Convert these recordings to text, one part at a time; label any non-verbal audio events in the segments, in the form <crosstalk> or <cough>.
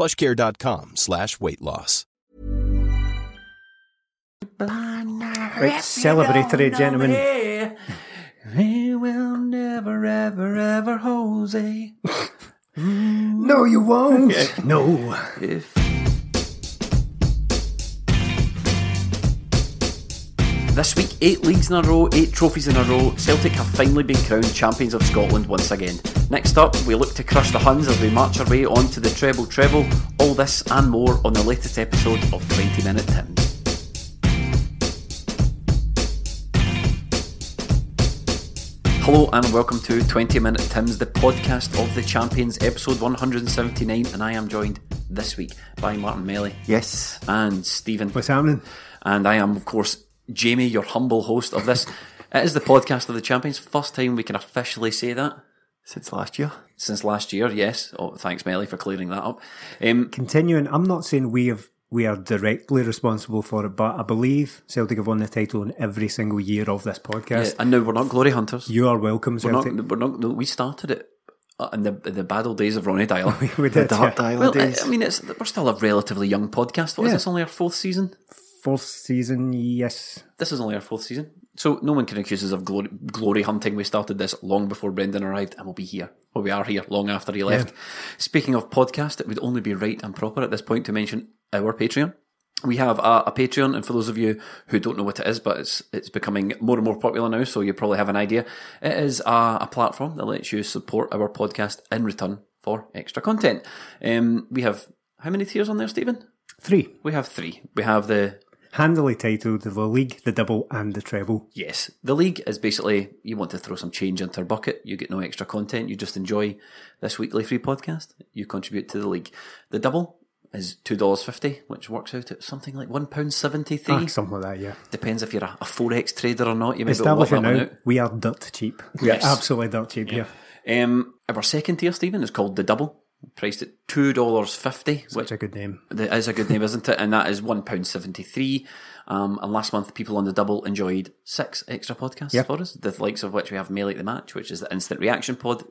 plushcare.com slash weight loss. Right, celebratory gentlemen. We will never, ever, ever, Jose. <laughs> No, you won't. <laughs> No. If This week, eight leagues in a row, eight trophies in a row. Celtic have finally been crowned champions of Scotland once again. Next up, we look to crush the Huns as we march our way on to the treble treble. All this and more on the latest episode of 20 Minute Tims. Hello and welcome to 20 Minute Tims, the podcast of the champions, episode 179, and I am joined this week by Martin Melly Yes. and Stephen. What's happening? And I am, of course, Jamie, your humble host of this. <laughs> it is the podcast of the champions. First time we can officially say that Since last year. since last year. Yes. Oh, thanks, Melly, for clearing that up. Um, Continuing, I'm not saying we have we are directly responsible for it, but I believe Celtic have won the title in every single year of this yeah, podcast. and now we're not glory hunters. You are welcome, we're not. We're not. No, we started it uh, in the in the bad old days of Ronny Deila. <laughs> we did. Dark yeah. Dial well, I, days. I mean, it's we're still a relatively young podcast. What is Yeah. this? Only our fourth season. Fourth season, yes. This is only our fourth season. So no one can accuse us of glory, glory hunting. We started this long before Brendan arrived, and we'll be here. Well, we are here long after he left. Speaking of podcast, it would only be right and proper at this point to mention our Patreon. We have a, a Patreon, and for those of you who don't know what it is, but it's it's becoming more and more popular now, so you probably have an idea. It is a, a platform that lets you support our podcast in return for extra content. Um, we have how many tiers on there, Stephen? Three. We have three. We have the Handily titled the league, the double, and the treble. Yes, the league is basically you want to throw some change into our bucket. You get no extra content. You just enjoy this weekly free podcast. You contribute to the league. The double is two dollars fifty, which works out at something like one pound seventy Ah, three. something like that, yeah. Depends if you're a, a forex trader or not. You may be able to work Establish it now. out. We are dirt cheap. We Yes. are absolutely dirt cheap here. Um, our second tier, Stephen, is called the double, priced at two dollars fifty, which Such a good name. That is a good name, isn't it? And that is one pound seventy three. Um, and last month, people on the double enjoyed six extra podcasts Yep. for us, the likes of which we have Mail at the Match, which is the instant reaction pod.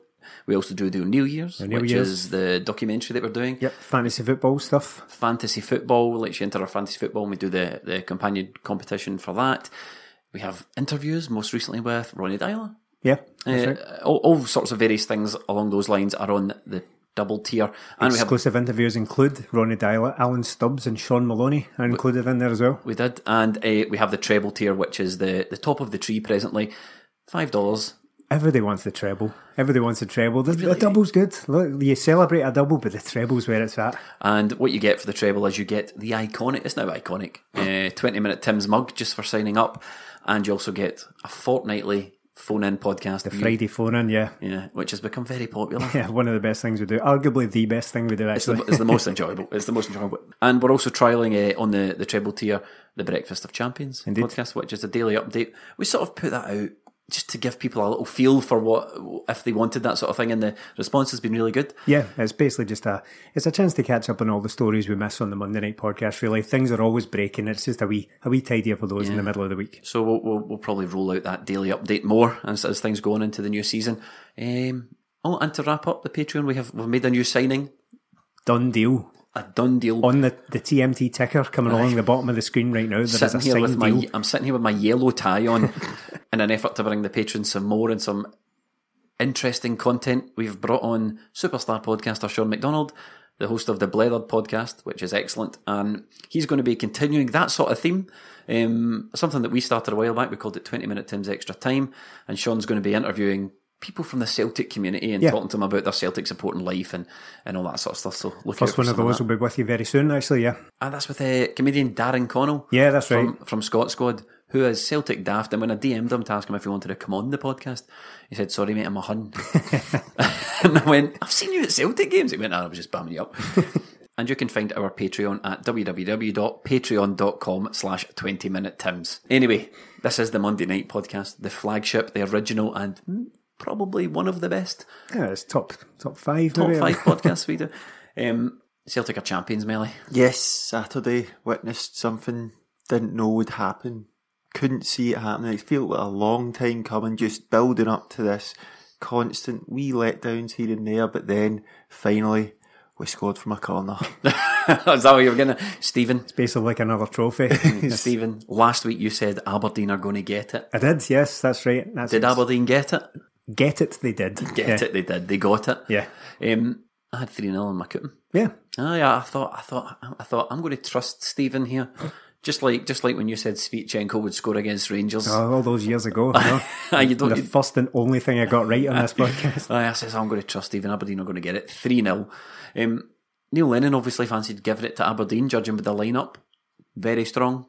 We also do do New Year's, which Year's. is the documentary that we're doing. Yep, fantasy football stuff. Fantasy football, we'll let you enter our fantasy football, and we do the the companion competition for that. We have interviews, most recently with Ronny Deila. Yeah, Uh, right. all, all sorts of various things along those lines are on the double tier, and we have Exclusive interviews include Ronny Deila, Alan Stubbs, and Sean Maloney are included in there as well. We did, and uh, we have the treble tier, which is the the top of the tree presently, five dollars. Everybody wants the treble. Everybody wants the treble. The, the double's good. Look, you celebrate a double, but the treble's where it's at. And what you get for the treble is you get the iconic. It's now iconic. Uh, Twenty minute Tim's mug just for signing up, and you also get a fortnightly phone in podcast. The Friday phone in, yeah. yeah, which has become very popular. <laughs> Yeah, one of the best things we do. Arguably the best thing we do, It's actually. the, it's the most <laughs> enjoyable. It's the most enjoyable. And we're also trialing uh, on the, the treble tier the Breakfast of Champions Indeed. podcast, which is a daily update. We sort of put that out just to give people a little feel for what if they wanted that sort of thing, and the response has been really good. yeah, it's basically just a it's a chance to catch up on all the stories we miss on the Monday night podcast. Really, things are always breaking. It's just a wee a wee tidy up of those in the middle of the week. So we'll, we'll, we'll probably roll out that daily update more as, as things go on into the new season. Um, oh, and to wrap up the Patreon, we have we've made a new signing, Done deal. A done deal. On the, the TMT ticker coming along the bottom of the screen right now, there is a sitting here with signed my deal. I'm sitting here with my yellow tie on <laughs> in an effort to bring the patrons some more and some interesting content. We've brought on superstar podcaster Sean McDonald. the host of the Blethered podcast, which is excellent. And he's going to be continuing that sort of theme. Um, something that we started a while back. We called it 20 Minute Tim's Extra Time. And Sean's going to be interviewing people from the Celtic community and Yeah. talking to them about their Celtic support and life and, and all that sort of stuff. So look First one of those will be with you very soon, actually, yeah. And that's with uh, comedian Darren Connell. Yeah, that's from, right. From Scot Squad, who is Celtic daft. And when I DM'd him to ask him if he wanted to come on the podcast, he said, Sorry, mate, I'm a hun. <laughs> and I went, I've seen you at Celtic games. He went, "Ah, I was just bumming you up. <laughs> and you can find our Patreon at www.patreon.com slash 20 minute Tims. Anyway, this is the Monday Night Podcast, the flagship, the original, and probably one of the best Yeah, it's top top five. top maybe. five <laughs> podcasts we do. Um, Celtic are champions, Melly. Yes, Saturday witnessed something didn't know would happen. Couldn't see it happening. It felt like a long time coming, just building up to this constant wee letdowns here and there. But then finally, we scored from a corner. <laughs> is that what you were going to? Stephen, It's Basically like another trophy. <laughs> Stephen, last week you said Aberdeen are going to get it. I did, yes, that's right. That's Did Aberdeen get it? Get it, they did. Get yeah. it. They did. They got it. Yeah. Um, I had three 0 on my cup. Yeah. Ah, yeah. I thought. I thought. I thought. I'm going to trust Stephen here. Just like, just like when you said Sviatchenko would score against Rangers. Oh, all those years ago. <laughs> you know. Ah, you don't. the you- first and only thing I got right on this podcast. <laughs> Aye, I says I'm going to trust Stephen Aberdeen are going to get it three 0 um, Neil Lennon obviously fancied giving it to Aberdeen, judging by the lineup. Very strong.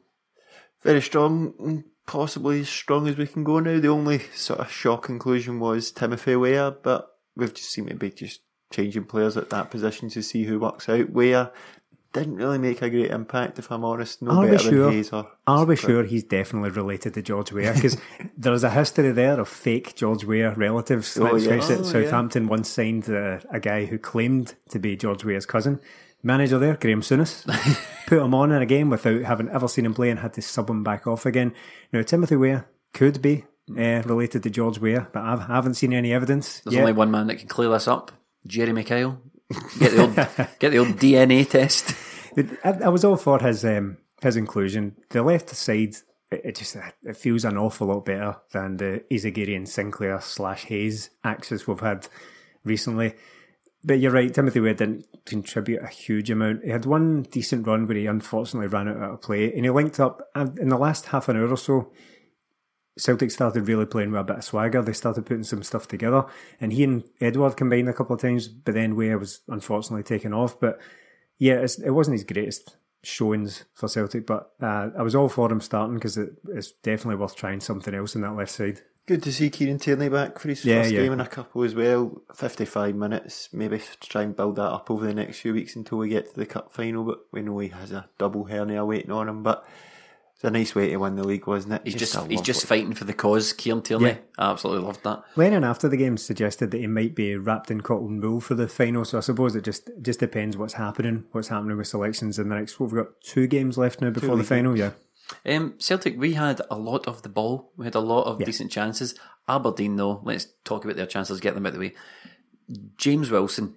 Very strong, possibly as strong as we can go now. The only sort of shock conclusion was Timothy Weah, but we've just seemed to be just changing players at that position to see who works out. Weah didn't really make a great impact, if I'm honest. No Are we better sure? than Hayes or Are we sure he's definitely related to George Weah? Because <laughs> there's a history there of fake George Weah relatives. Oh, Let's yeah. face it, Oh, yeah. Southampton once signed uh, a guy who claimed to be George Weah's cousin. Manager there, Graeme Souness, <laughs> put him on in a game without having ever seen him play and had to sub him back off again. Now, Timothy Weah could be uh, related to George Weah, but I haven't seen any evidence. There's yet. only one man that can clear this up. Jeremy Kyle. Get the old <laughs> get the old DNA test. I, I was all for his um, his inclusion. The left side, it, it just it feels an awful lot better than the Izaguirre Sinclair slash Hayes axis we've had recently. But you're right, Timothy Weah didn't contribute a huge amount. He had one decent run where he unfortunately ran out of play, and he linked up in the last half an hour or so. Celtic started really playing with a bit of swagger. They started putting some stuff together, and he and Edouard combined a couple of times. But then Weah was unfortunately taken off. But yeah, it wasn't his greatest showings for Celtic, but uh, I was all for him starting because it, it's definitely worth trying something else on that left side. Good to see Kieran Tierney back for his Yeah, first yeah. game in a couple as well. 55 minutes, maybe to try and build that up over the next few weeks until we get to the cup final. But we know he has a double hernia waiting on him. But it's a nice way to win the league, wasn't it? He's just, a he's just lovely- fighting for the cause, Kieran Tierney. Yeah. I absolutely loved that. Lennon after the game suggested that he might be wrapped in cotton wool for the final, so I suppose it just just depends what's happening, what's happening with selections in the next. We've got two games left now before the league final. Yeah, Um, Celtic, we had a lot of the ball. We had a lot of decent chances. Aberdeen, though, let's talk about their chances, get them out of the way. James Wilson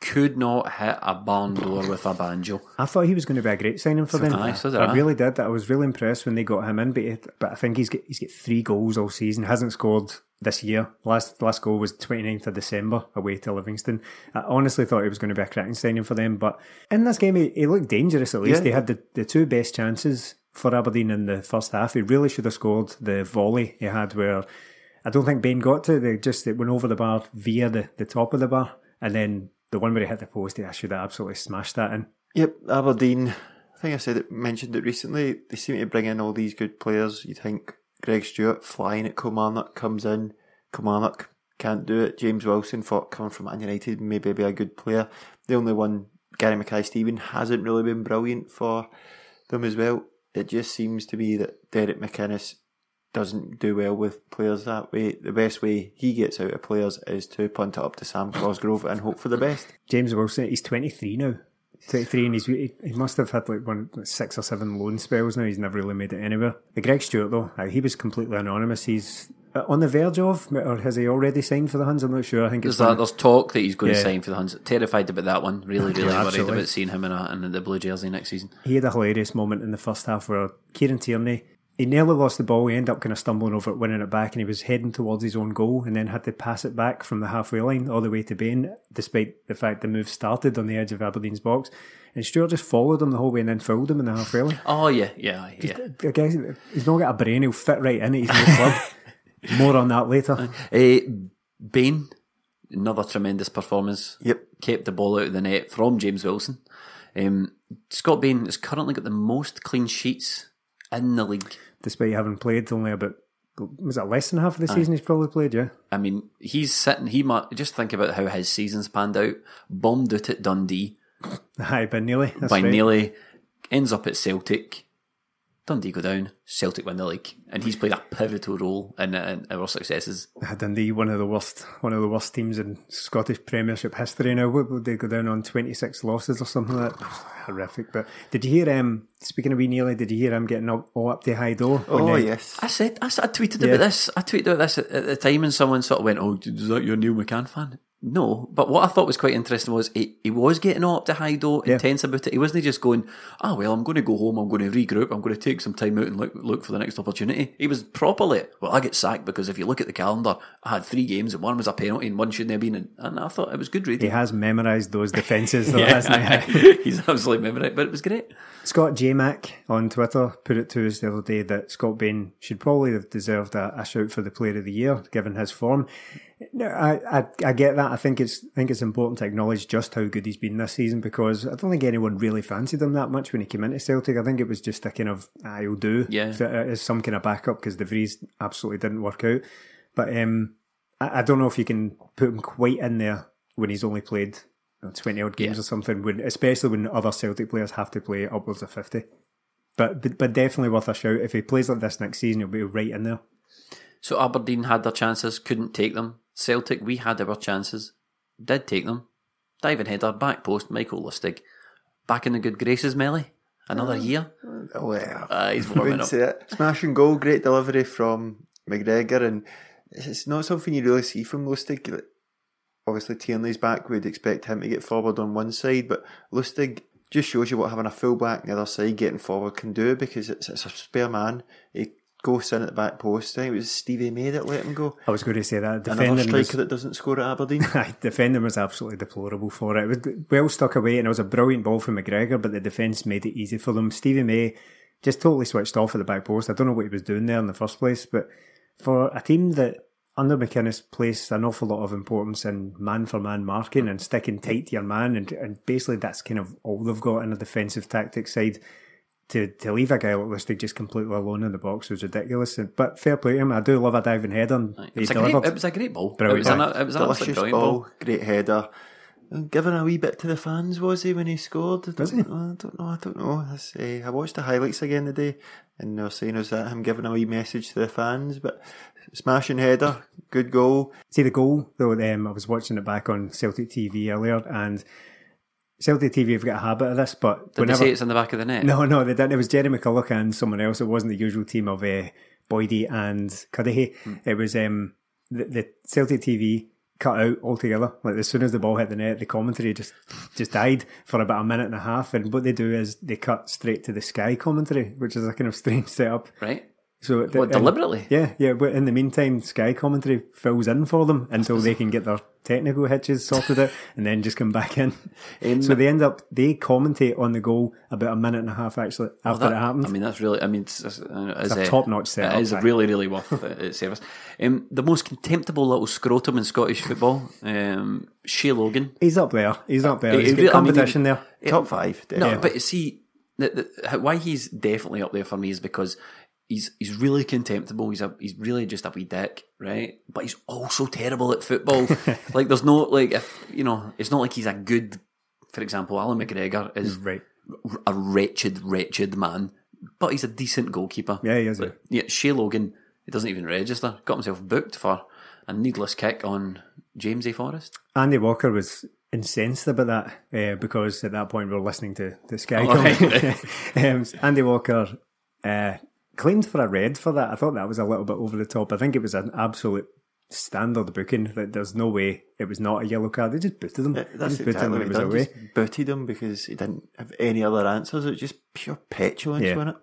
could not hit a barn door with a banjo. I thought he was going to be a great signing for them. aye, so I I. really did. I was really impressed when they got him in, but but I think he's got he's got three goals all season. Hasn't scored this year. Last last goal was 29th of December away to Livingston. I honestly thought he was going to be a cracking signing for them, but in this game he, he looked dangerous. At least Yeah. he had the, the two best chances for Aberdeen in the first half. He really should have scored the volley he had where. I don't think Bain got to. They just it went over the bar via the, the top of the bar, and then the one where he hit the post, he should have absolutely smashed that in. Yep, Aberdeen. I think I said it, mentioned it recently. They seem to bring in all these good players. You think Greg Stewart flying at Kilmarnock comes in. Kilmarnock can't do it. James Wilson thought coming from Man United maybe be a good player. The only one, Gary Mackay-Steven, hasn't really been brilliant for them as well. It just seems to be that Derek McInnes doesn't do well with players that way. The best way he gets out of players is to punt it up to Sam Cosgrove and hope for the best. James Wilson, he's 23 now. 23 and he's, he, must have had like one six or seven loan spells now. He's never really made it anywhere. The Greg Stewart though, uh, he was completely anonymous. He's Uh, on the verge of, or has he already signed for the Huns? I'm not sure. I think it's There's, that, there's talk that he's going to sign for the Huns. Terrified about that one. Really, really worried about seeing him in, a, in the blue jersey next season. he had a hilarious moment in the first half where Kieran Tierney he nearly lost the ball. He ended up kind of stumbling over it, winning it back, and he was heading towards his own goal, and then had to pass it back from the halfway line all the way to Bain, despite the fact the move started on the edge of Aberdeen's box. And Stewart just followed him the whole way and then fouled him in the halfway line. Oh yeah, yeah, yeah. Uh, I guess uh, he's not got a brain; he'll fit right in at his new club. <laughs> More on that later. <laughs> Uh, Bain, another tremendous performance. Yep. Kept the ball out of the net from James Wilson. Um, Scott Bain has currently got the most clean sheets in the league. Despite having played only about was it less than half of the season he's probably played, yeah. I mean, he's sitting. He might just think about how his season's panned out. Bombed out at Dundee <laughs> Aye, by nearly. By right. nearly ends up at Celtic. Dundee go down. Celtic win the league, and he's played a pivotal role in, in our successes. Dundee, one of the worst, one of the worst teams in Scottish Premiership history. Now, what would they go down on twenty six losses or something like that? <sighs> Horrific. But did you hear? Um, speaking of wee Neely, did you hear him getting up, all up to high door? Oh, yes. I said, I, I tweeted Yeah. about this. I tweeted about this at, at the time, and someone sort of went, "Oh, is that your Neil McCann fan?" No, but what I thought was quite interesting was he, he was getting all up to high door, Yeah. intense about it. He wasn't just going, "Ah, well, I'm going to go home. I'm going to regroup. I'm going to take some time out and look look for the next opportunity." He was properly, "Well, I get sacked because if you look at the calendar, I had three games and one was a penalty and one shouldn't have been." In. And I thought it was good reading. He has memorised those defences, though, hasn't he? he's absolutely memorized, but it was great. Scott J Mac on Twitter put it to us the other day that Scott Bain should probably have deserved a, a shout for the Player of the Year given his form. No, I, I I get that. I think it's I think it's important to acknowledge just how good he's been this season because I don't think anyone really fancied him that much when he came into Celtic. I think it was just a kind of he'll do Yeah. uh, as some kind of backup because De Vries absolutely didn't work out. But um, I, I don't know if you can put him quite in there when he's only played twenty odd games Yeah. or something. When especially when other Celtic players have to play upwards of fifty. But, but but definitely worth a shout. If he plays like this next season, he'll be right in there. So Aberdeen had their chances, couldn't take them. Celtic, we had our chances, did take them. Diving header, back post, Michael Lustig. Back in the good graces, Melly. Another year. Oh, well. Uh, he's warming up. it. Smash and goal, great delivery from McGregor, and it's- it's not something you really see from Lustig. Obviously, Tierney's back. We'd expect him to get forward on one side, but Lustig just shows you what having a full back on the other side getting forward can do because it's, it's a spare man. He goes in at the back post. I think it was Stevie May that let him go. I was going to say that Another striker was, that doesn't score at Aberdeen. <laughs> Aye, defending was absolutely deplorable for it. It was well stuck away, and it was a brilliant ball from McGregor, but the defence made it easy for them. Stevie May just totally switched off at the back post. I don't know what he was doing there in the first place, but for a team that under McInnes placed an awful lot of importance in man for man marking and sticking tight to your man, and, and basically that's kind of all they've got in the defensive tactics side. To, to leave a guy like Lustig just completely alone in the box was ridiculous. But fair play to him. I do love a diving head on. It He was, a great, delivered. it was a great ball. It was, an, ball. it was an absolute Delicious brilliant ball, ball. great header. And Giving a wee bit to the fans, was he, when he scored? I don't, he? I don't know, I don't know. That's, uh, I watched the highlights again today, and they were saying was that him giving a wee message to the fans, but smashing header, good goal. See the goal though. Um, I was watching it back on Celtic TV earlier, and Celtic TV have got a habit of this. But Did whenever they say it's on the back of the net? no, no, they didn't. It was Jerry McCulloch and someone else. It wasn't the usual team of uh, Boydie and Cudahy. Hmm. It was um, the, the Celtic TV cut out altogether. Like as soon as the ball hit the net, the commentary just just died for about a minute and a half. And what they do is they cut straight to the Sky commentary, which is a kind of strange setup. Right? So What, and- deliberately? yeah, yeah. But in the meantime, Sky commentary fills in for them until they can get their technical hitches sorted out, <laughs> and then just come back in. so they end up they commentate on the goal about a minute and a half actually after That- it happened. I mean, that's really. I mean, it's, it's, uh, it's a top-notch setup, It is aye. really, really worth <laughs> uh, its service. Um, the most contemptible little scrotum in Scottish football, um, Shay Logan. He's up there. He's up there. He's he got really- I mean, competition he- there. Top five, No, definitely. but see, the, the, why he's definitely up there for me is because he's he's really contemptible. He's a he's really just a wee dick, right? But he's also terrible at football. <laughs> like, there's no like if you know, it's not like he's a good. For example, Allan McGregor is Right. a wretched, wretched man, but he's a decent goalkeeper. Yeah, he is. But, yeah, Shay Logan, he doesn't even register. Got himself booked for a needless kick on James A. Forrest. Andy Walker was incensed about that uh, because at that point we were listening to the Sky Oh, right. <laughs> um, Andy Walker uh, claimed for a red for that. I thought that was a little bit over the top. I think it was an absolute standard booking that there's no way it was not a yellow card. They just booted him. Yeah, They that's just booted him exactly when what he was done. away. Just booted him because he didn't have any other answers. It was just pure petulance, Yeah. wasn't it?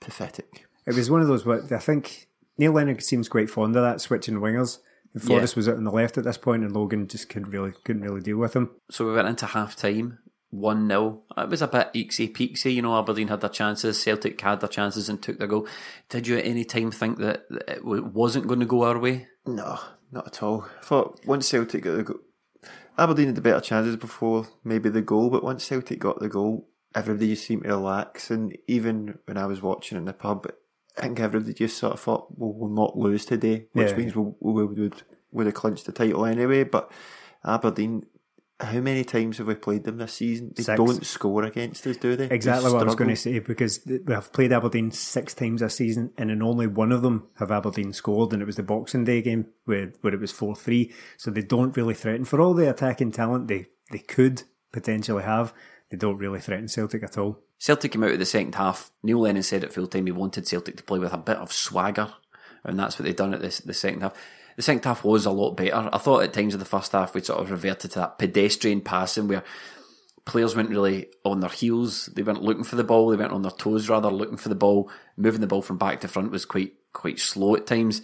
Pathetic. It was one of those. What I think Neil Lennon seems quite fond of that switching wingers. And Forrest was out on the left at this point, and Logan just couldn't really couldn't really deal with him. So we went into half time, 1 0. It was a bit eeksy peeksy, you know. Aberdeen had their chances, Celtic had their chances and took their goal. Did you at any time think that it wasn't going to go our way? No, not at all. I thought once Celtic got the goal, Aberdeen had the better chances before maybe the goal, but once Celtic got the goal, everybody just seemed to relax. And even when I was watching in the pub, I think everybody just sort of thought, well, we'll not lose today, which Yeah. means we'll, we would would have clinched the title anyway. But Aberdeen, how many times have we played them this season? They Six. don't score against us, do they? They Exactly what I was going to say because th- we have played Aberdeen six times this season, and in only one of them have Aberdeen scored, and it was the Boxing Day game where where it was four three. So they don't really threaten for all the attacking talent they they could potentially have. They don't really threaten Celtic at all. Celtic came out of the second half. Neil Lennon said at full time he wanted Celtic to play with a bit of swagger, and that's what they've done at this, the second half. The second half was a lot better. I thought at times of the first half we'd sort of reverted to that pedestrian passing where players weren't really on their heels. They weren't looking for the ball. They weren't on their toes, rather looking for the ball. Moving the ball from back to front was quite quite slow at times.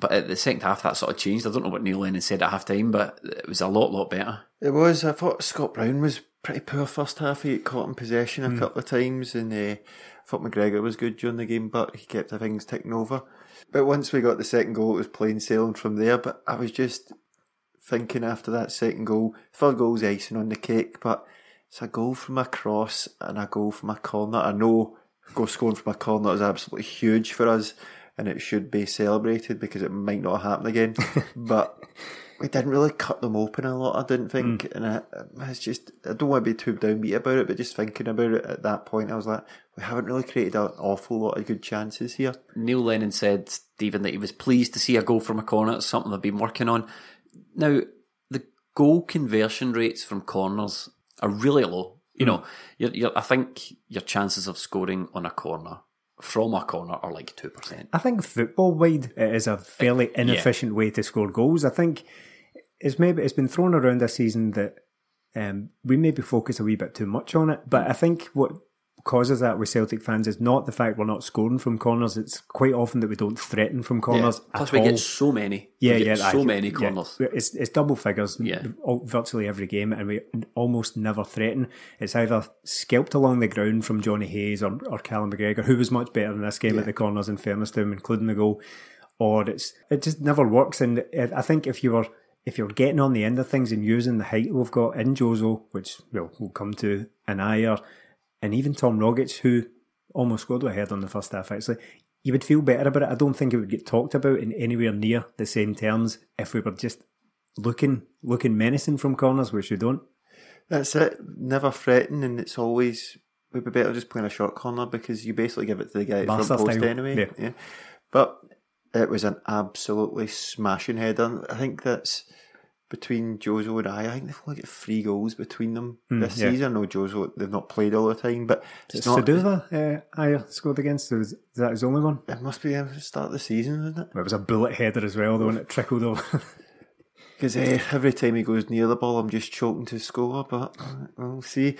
But at the second half, that sort of changed. I don't know what Neil Lennon said at half time, but it was a lot, lot better. It was. I thought Scott Brown was pretty poor first half. He got caught in possession a couple of times, and uh, I thought McGregor was good during the game, but he kept the things ticking over. But once we got the second goal, it was plain sailing from there. But I was just thinking after that second goal, third goal's icing on the cake, but it's a goal from a cross and a goal from a corner. I know go scoring from a corner is absolutely huge for us, and it should be celebrated because it might not happen again. <laughs> but we didn't really cut them open a lot, I didn't hmm. think. And I, it's just, I don't want to be too downbeat about it, but just thinking about it at that point, I was like, we haven't really created an awful lot of good chances here. Neil Lennon said, Stephen, that he was pleased to see a goal from a corner. It's something they've been working on. Now, the goal conversion rates from corners are really low. You hmm. know, you're, you're, I think your chances of scoring on a corner from a corner are like 2%. I think football wide it is a fairly eh, inefficient way to score goals. I think it's maybe it's been thrown around this season that um, we maybe focus a wee bit too much on it. But I think what causes that with Celtic fans is not the fact we're not scoring from corners. It's quite often that we don't threaten from corners Plus, at we all. get so many. Yeah, we get yeah, so I- many yeah. corners. It's it's double figures, Yeah. virtually every game, and we almost never threaten. It's either scalped along the ground from Johnny Hayes or, or Callum McGregor, who was much better in this game at the corners, in fairness to him, including the goal. Or it's it just never works. And I think if you were if you're getting on the end of things and using the height we've got in Jozo, which well, we'll come to, and Ajer, and even Tom Rogic, who almost scored ahead on the first half, actually, you would feel better about it. I don't think it would get talked about in anywhere near the same terms if we were just looking looking menacing from corners, which we don't. That's it. Never threaten, and it's always would be better just playing a short corner because you basically give it to the guy at front post style. anyway. Yeah. But it was an absolutely smashing header. I think that's between Jozo and I. I think they've only got three goals between them this Hmm, yeah. season. No, Jozo they've not played all the time, but it's It's not. Suduva, uh, Ajer scored against. Was, is that his only one? It must be the start of the season, isn't it? Well, it was a bullet header as well, the one that trickled over. <laughs> Because uh, every time he goes near the ball, I'm just choking to score. But uh, we'll see.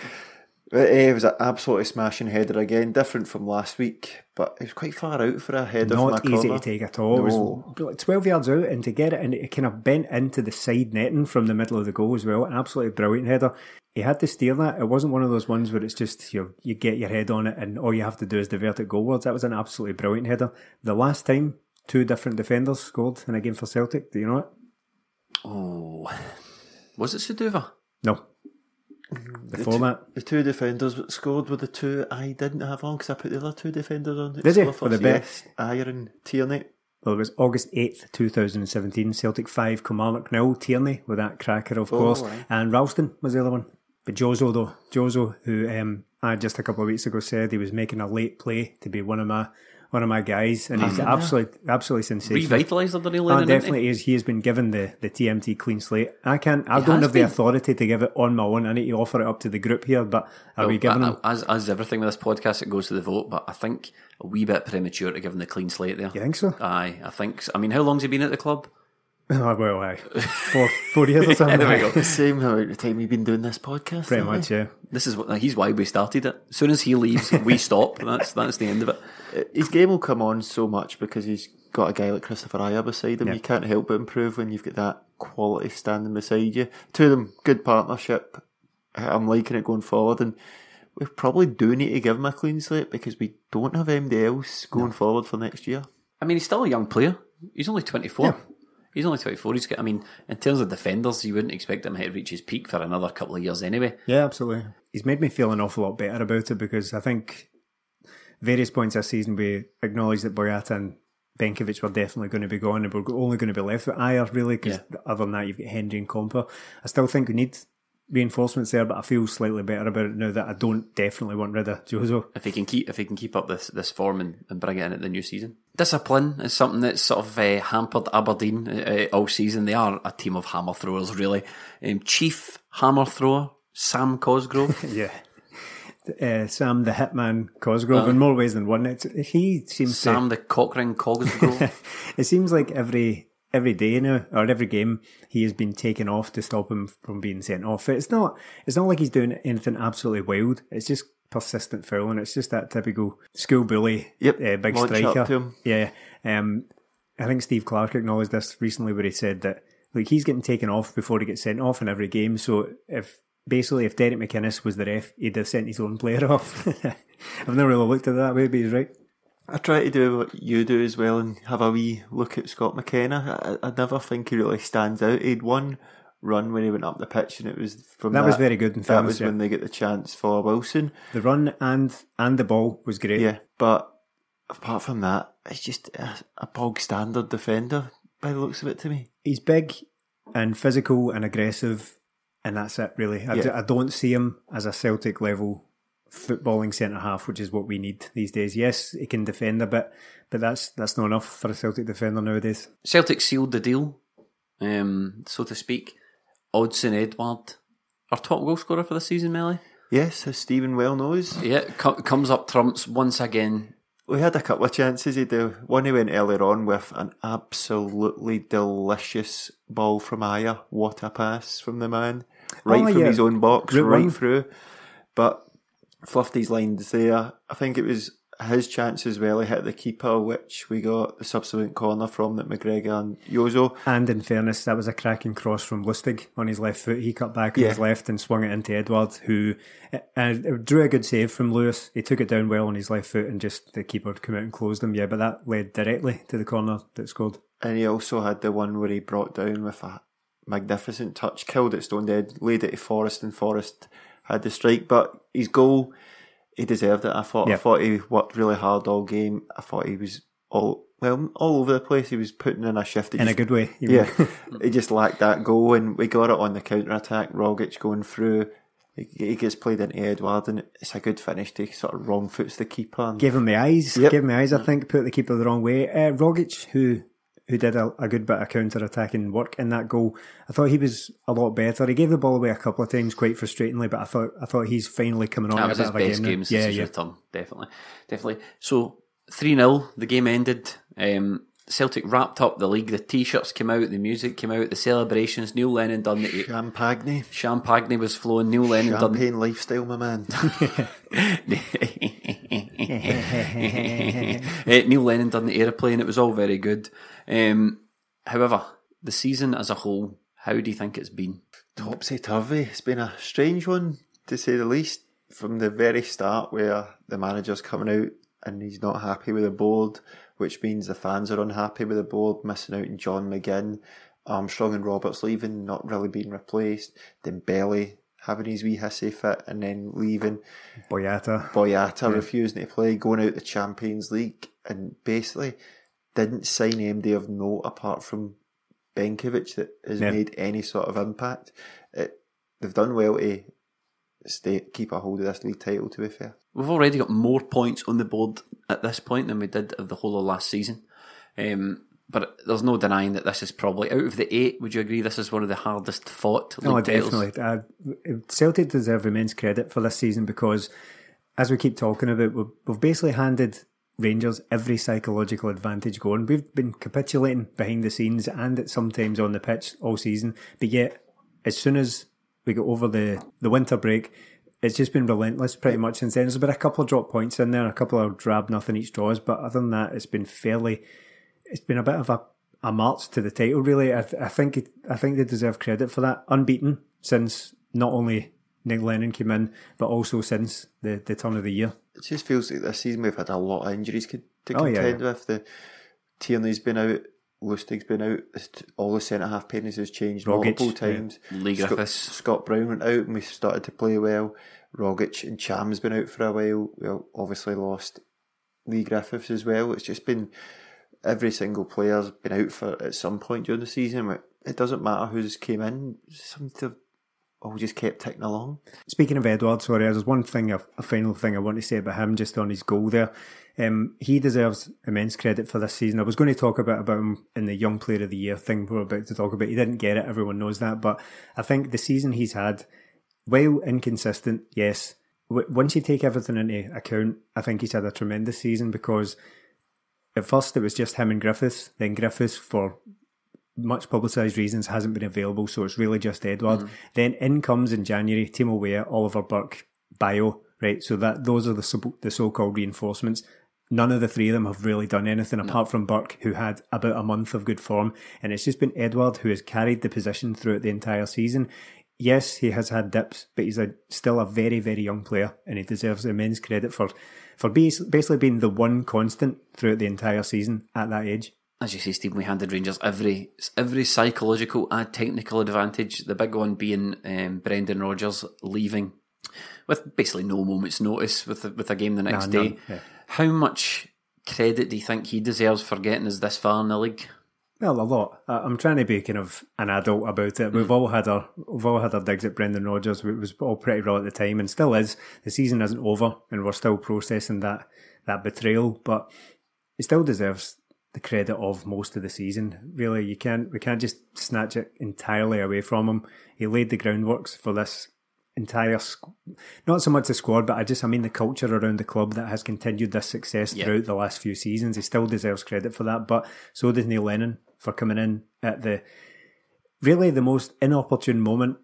But, uh, it was an absolutely smashing header again, different from last week, but it was quite far out for a header Not from easy corner. to take at all. It was 12 yards out, and to get it, and it kind of bent into the side netting from the middle of the goal as well. An absolutely brilliant header. He had to steer that. It wasn't one of those ones where it's just you, know, you get your head on it, and all you have to do is divert it goalwards. That was an absolutely brilliant header. The last time two different defenders scored in a game for Celtic, do you know it? Oh, was it Suduva? No. Before that, The two defenders that scored were the two I didn't have on because I put the other two defenders on. Did you? For the Ajer and Tierney. Well, it was August 8th, 2017. Celtic 5, Kilmarnock nil. Tierney with that cracker, of Oh, course. aye. And Ralston was the other one. But Jozo, though. Jozo, who um, I just a couple of weeks ago said he was making a late play to be one of my one of my guys. And he's absolutely, absolutely sensational. Revitalised under Neil Oh, Lennon, he? definitely is. He has been given the, the TMT clean slate. I can't. I He don't have the authority to give it on my own. I need to offer it up to the group here. But are we giving Well, him? as as everything with this podcast, it goes to the vote. But I think a wee bit premature to give him the clean slate there. You think so? Aye, I think. So. I mean, how long's he been at the club? <laughs> Oh, well, aye. Four, four years or <laughs> something. there we go. <laughs> The same amount of time we've been doing this podcast. Pretty haven't we? much, yeah. This is what he's why we started it. As soon as he leaves, we stop. That's that's the end of it. Uh, His game will come on so much because he's got a guy like Kristoffer Ajer beside him. Yeah. You can't help but improve when you've got that quality standing beside you. Two of them, good partnership. I'm liking it going forward, and we probably do need to give him a clean slate because we don't have anybody else going forward for next year. I mean, he's still a young player. He's only 24. He's only 24. He's got, I mean, in terms of defenders, you wouldn't expect him to reach his peak for another couple of years anyway. Yeah, absolutely. He's made me feel an awful lot better about it because I think various points this season we acknowledged that Boyata and Benkovic were definitely going to be gone and we're only going to be left with Ajer really because other than that you've got Henry and Compper. I still think we need reinforcements there but I feel slightly better about it now that I don't definitely want rid of Jozo. If he can keep, if he can keep up this this form and, and bring it in at the new season, discipline is something that's sort of uh, hampered Aberdeen uh, all season. They are a team of hammer throwers, really. Um, chief hammer thrower Sam Cosgrove. <laughs> Yeah. Uh, Sam the Hitman Cosgrove in more ways than one. It's, he seems to Sam the cockring Cosgrove. <laughs> it seems like every every day now or every game he has been taken off to stop him from being sent off. It's not it's not like he's doing anything absolutely wild. It's just persistent foul, and It's just that typical school bully, Yep, uh, big launch striker. Yeah, um, I think Steve Clarke acknowledged this recently where he said that like he's getting taken off before he gets sent off in every game. So if basically if Derek McInnes was the ref, he'd have sent his own player <laughs> off. I've never really looked at it that way, but he's right. I try to do what you do as well and have a wee look at Scott McKenna. I, I never think he really stands out. He'd one run when he went up the pitch, and it was from That that, was very good in That fairness, was yeah. when they get the chance for Wilson. The run and and the ball was great. Yeah, but apart from that, it's just a, a bog standard defender by the looks of it to me. he's big and physical and aggressive, and that's it really. I, Yeah. d- I don't see him as a Celtic level footballing centre half, which is what we need these days. Yes, he can defend a bit, but that's that's not enough for a Celtic defender nowadays. Celtic sealed the deal, um, so to speak. Odsonne Edouard, our top goal scorer for the season, Melly. Yes, as Stephen well knows. Yeah, co- comes up trumps once again. We had a couple of chances. Eh, he do one. He went earlier on with an absolutely delicious ball from Ajer. What a pass from the man, right Oh, from yeah. his own box, Great right run. through. But fluffed his lines there. I think it was his chance as well. He hit the keeper, which we got the subsequent corner from that McGregor and Jozo. And in fairness, that was a cracking cross from Lustig on his left foot. He cut back on Yeah. his left and swung it into Edouard, who uh, drew a good save from Lewis. He took it down well on his left foot, and just the keeper came out and closed him. Yeah, but that led directly to the corner that scored. And he also had the one where he brought down with a magnificent touch, killed it stone dead, laid it to Forrest, and Forrest had the strike. But his goal, he deserved it. I thought. Yeah. I thought he worked really hard all game. I thought he was all well all over the place. He was putting in a shift. It In a good way. you. Yeah, <laughs> he just lacked that goal, and we got it on the counter attack. Rogic going through. He he gets played into Edouard, and it's a good finish to sort of wrong foots the keeper. And Gave him the eyes. Yep. Gave him the eyes, I think. Put the keeper the wrong way. Uh, Rogic, who who did a, a good bit of counter attacking work in that goal, I thought he was a lot better. He gave the ball away a couple of times, quite frustratingly, but I thought I thought he's finally coming on. That was a his of best game, game since Yeah, his yeah. return. Definitely, definitely. So three 0 the game ended. Um, Celtic wrapped up the league. The t-shirts came out, the music came out, the celebrations. Neil Lennon done the Champagne, champagne was flowing. Neil Lennon done champagne lifestyle, my man. <laughs> Eh, Neil Lennon done the aeroplane. It was all very good. Um, however, the season as a whole, how do you think it's been? Topsy turvy. It's been a strange one, to say the least. From the very start, where the manager's coming out and he's not happy with the board, which means the fans are unhappy with the board, missing out on John McGinn, Armstrong and Roberts leaving, not really being replaced, Then Dembele having his wee hissy fit and then leaving, Boyata. Boyata refusing to play, going out the Champions League, and basically didn't sign MD of note apart from Benkovic that has Yeah. made any sort of impact. It, they've done well to stay keep a hold of this league title. To be fair, We've already got more points on the board at this point than we did of the whole of last season. Um, but there's no denying that this is probably out of the eight. Would you agree? This is one of the hardest fought league Oh, definitely. Uh, Celtic deserve immense credit for this season because, as we keep talking about, we've, we've basically handed Rangers every psychological advantage going. We've been capitulating behind the scenes and at sometimes on the pitch all season, but yet as soon as we get over the, the winter break, it's just been relentless pretty much since then. There's been a couple of drop points in there, a couple of drab nothing each draws, but other than that, it's been fairly. It's been a bit of a, a march to the title, really. I, I think it, I think they deserve credit for that. Unbeaten since not only Neil Lennon came in, but also since the, the turn of the year. It just feels like this season we've had a lot of injuries to Oh, yeah, contend yeah. with. The Tierney's been out, Lustig's been out. All the centre half pairings has changed Rogic, multiple yeah. times. Lee Scott, Griffiths. Scott Brown went out and we started to play well. Rogic and Cham's been out for a while. We obviously lost Leigh Griffiths as well. It's just been every single player's been out for at some point during the season. It- It doesn't matter who's came in. Some to all just kept ticking along. Speaking of Edouard, sorry, there's one thing, a, a final thing I want to say about him just on his goal there. Um, he deserves immense credit for this season. I was going to talk about about him in the Young Player of the Year thing we're about to talk about. He didn't get it, everyone knows that, but I think the season he's had, while inconsistent, yes, w- once you take everything into account, I think he's had a tremendous season because at first it was just him and Griffiths, then Griffiths for much publicised reasons hasn't been available, so it's really just Edouard. Mm. Then in comes in January Timo Weah, Oliver Burke, Bayo, right? So that those are the the so-called reinforcements. None of the three of them have really done anything apart from Burke, who had about a month of good form, and it's just been Edouard who has carried the position throughout the entire season. Yes, he has had dips, but he's a, still a very, very young player, and he deserves immense credit for for basically being the one constant throughout the entire season at that age. As you say, Stephen, we handed Rangers every every psychological and technical advantage. The big one being um, Brendan Rodgers leaving with basically no moment's notice with with a game the next Nah, day. yeah. How much credit do you think he deserves for getting us this far in the league? Well, a lot. I'm trying to be kind of an adult about it. We've all had our we've all had our digs at Brendan Rodgers. It was all pretty raw at the time, and still is. The season isn't over, and we're still processing that that betrayal. But he still deserves the credit of most of the season. Really, you can't we can't just snatch it entirely away from him. He laid the groundworks for this entire squ- not so much the squad, but I just I mean the culture around the club that has continued this success Yeah. throughout the last few seasons. He still deserves credit for that, but so does Neil Lennon for coming in at the really the most inopportune moment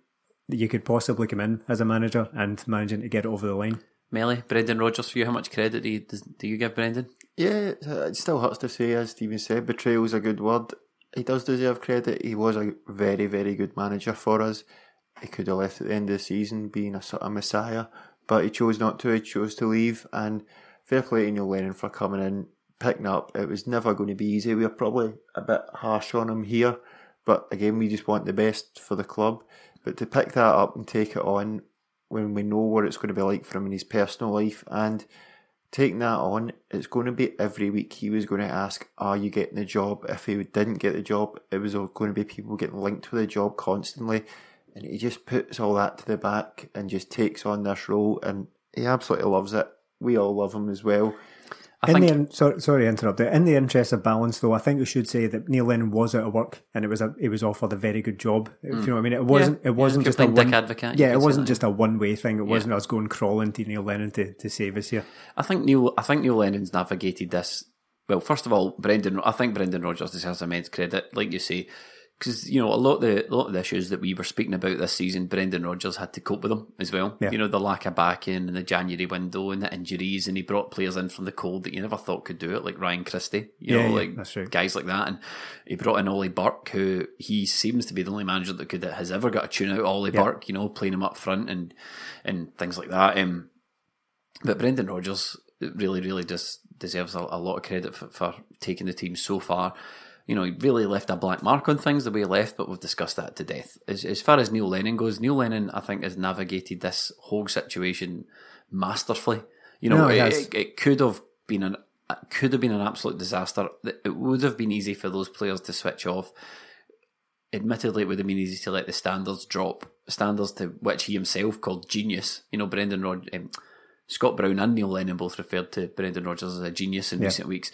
that you could possibly come in as a manager and managing to get it over the line. Melly, Brendan Rodgers for you. How much credit do you, do you give Brendan? Yeah, it still hurts to say, as Stephen said, betrayal is a good word. He does deserve credit. He was a very, very good manager for us. He could have left at the end of the season being a sort of messiah, but he chose not to. He chose to leave. And fair play to Neil Lennon for coming in, picking up. It was never going to be easy. We were probably a bit harsh on him here, but again, we just want the best for the club. But to pick that up and take it on when we know what it's going to be like for him in his personal life and taking that on, it's going to be every week he was going to ask, Are you getting the job? If he didn't get the job, it was going to be people getting linked with the job constantly. And he just puts all that to the back and just takes on this role, and he absolutely loves it. We all love him as well. I in think the in, sorry, sorry to interrupt there. In the interest of balance, though, I think we should say that Neil Lennon was out of work and it was a it was offered a very good job. If mm. you know what I mean, it wasn't it wasn't You're just a one, advocate, Yeah, it wasn't just a one way thing. It wasn't us going crawling to Neil Lennon to, to save us here. I think Neil. I think Neil Lennon's navigated this. Well, first of all, Brendan. I think Brendan Rodgers deserves immense credit, like you say, because you know a lot of the a lot of the issues that we were speaking about this season, Brendan Rodgers had to cope with them as well. Yeah. You know the lack of backing and the January window and the injuries, and he brought players in from the cold that you never thought could do it, like Ryan Christie. You Yeah, know, yeah, like guys like that, and he brought in Ollie Burke, who he seems to be the only manager that could that has ever got to tune out Ollie. Burke. You know, playing him up front and and things like that. Um, but Brendan Rodgers really, really just deserves a, a lot of credit for, for taking the team so far. You know, he really left a black mark on things the way he left, but we've discussed that to death. As, as far as Neil Lennon goes, Neil Lennon, I think, has navigated this whole situation masterfully. You know, No, it, it, it could have been an could have been an absolute disaster. It would have been easy for those players to switch off admittedly, it would have been easy to let the standards drop, standards to which he himself called genius. You know, Brendan Rod, um, Scott Brown and Neil Lennon both referred to Brendan Rodgers as a genius in Yeah. recent weeks.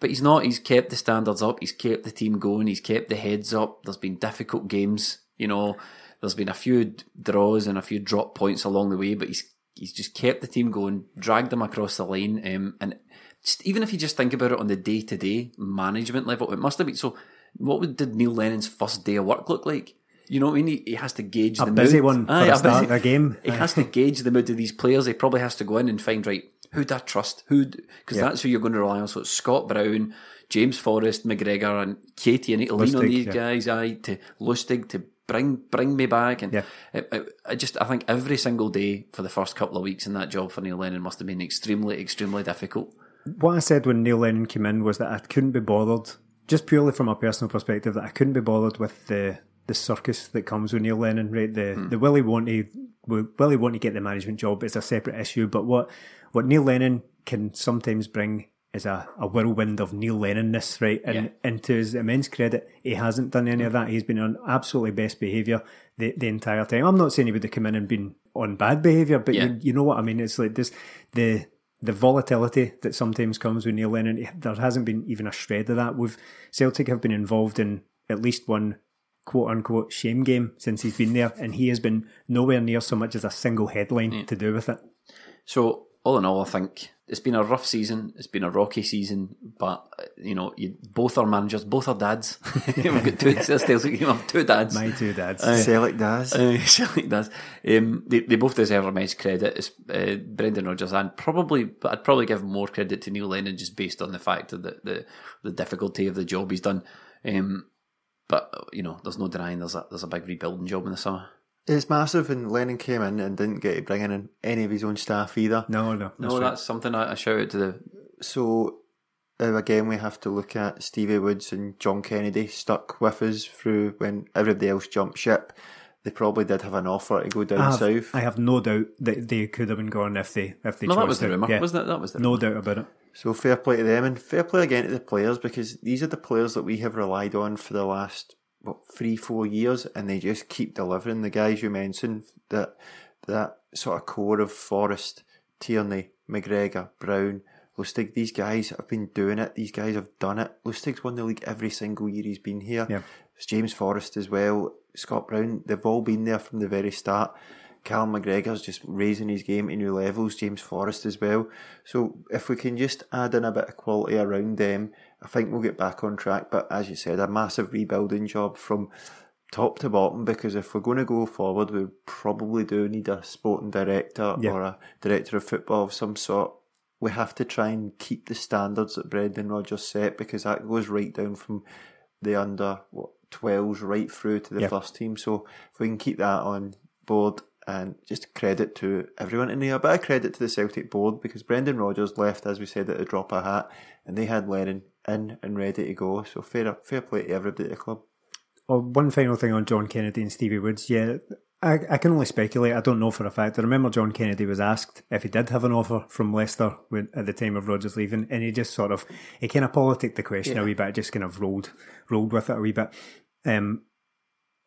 But he's not. He's kept the standards up. He's kept the team going. He's kept the heads up. There's been difficult games. You know, there's been a few draws and a few drop points along the way, but he's he's just kept the team going, dragged them across the line, um, and just, even if you just think about it on the day to day management level, it must have been so. What would, did Neil Lennon's first day of work look like? You know what I mean? He, he has to gauge A the busy mood. one for Aye, the a start busy- a game. <laughs> He has to gauge the mood of these players. He probably has to go in and find right who do I trust, who because Yeah. that's who you're going to rely on. So it's Scott Brown, James Forrest, McGregor, and Katie. And to lean on these yeah. guys, I to Lustig to bring bring me back. And Yeah. I, I, I just I think every single day for the first couple of weeks in that job for Neil Lennon must have been extremely extremely difficult. what I said when Neil Lennon came in was that I couldn't be bothered, just purely from a personal perspective, that I couldn't be bothered with the the circus that comes with Neil Lennon. Right, the hmm. the Willie want to Willie want to get the management job is a separate issue, but what what Neil Lennon can sometimes bring is a, a whirlwind of Neil Lennonness, right? And, Yeah. and to his immense credit, he hasn't done any of that. He's been on absolutely best behaviour the, the entire time. I'm not saying he would have come in and been on bad behaviour, but Yeah. you, you know what I mean? It's like this the the volatility that sometimes comes with Neil Lennon. There hasn't been even a shred of that. We've Celtic have been involved in at least one quote unquote shame game since he's been there, and he has been nowhere near so much as a single headline to do with it. So all in all, I think it's been a rough season. It's been a rocky season, but uh, you know, you both are managers, both are dads. <laughs> We've got two. <laughs> Still, you have two dads. My two dads. Celtic does. Uh, <laughs> Celtic does. Um, they, they both deserve immense credit. It's, uh, Brendan Rodgers and probably, but I'd probably give more credit to Neil Lennon just based on the fact that the the, the difficulty of the job he's done. Um, but uh, you know, there's no denying there's a there's a big rebuilding job in the summer. It's massive, and Lennon came in and didn't get to bring in any of his own staff either. no, no, that's No, right. that's something I, I shout out to the So uh, again, we have to look at Stevie Woods and John Kennedy stuck with us through when everybody else jumped ship. They probably did have an offer to go down I have, south. I have no doubt that they could have been gone if they if they No, chose that was the to. rumour. Yeah. Wasn't it? That was the no rumour. doubt about it. So fair play to them and fair play again to the players because these are the players that we have relied on for the last what three, four years and they just keep delivering. The guys you mentioned that that sort of core of Forrest, Tierney, McGregor, Brown, Lustig, these guys have been doing it. These guys have done it. Lustig's won the league every single year he's been here. Yeah. It's James Forrest as well, Scott Brown, they've all been there from the very start. Callum McGregor's just raising his game to new levels, James Forrest as well. So if we can just add in a bit of quality around them, I think we'll get back on track. But as you said, a massive rebuilding job from top to bottom because if we're going to go forward, we probably do need a sporting director Yeah. or a director of football of some sort. We have to try and keep the standards that Brendan Rodgers set because that goes right down from the under what 12s right through to the Yeah. first team. So if we can keep that on board and just credit to everyone in there, a bit of credit to the Celtic board because Brendan Rodgers left, as we said, at the drop of a hat, and they had Lennon in and ready to go. So fair fair play to everybody at the club. Well, one final thing on John Kennedy and Stevie Woods. Yeah, I, I can only speculate. I don't know for a fact. I remember John Kennedy was asked if he did have an offer from Leicester when, at the time of Rodgers leaving, and he just sort of he kind of politicked the question a wee bit, just kind of rolled rolled with it a wee bit. Um,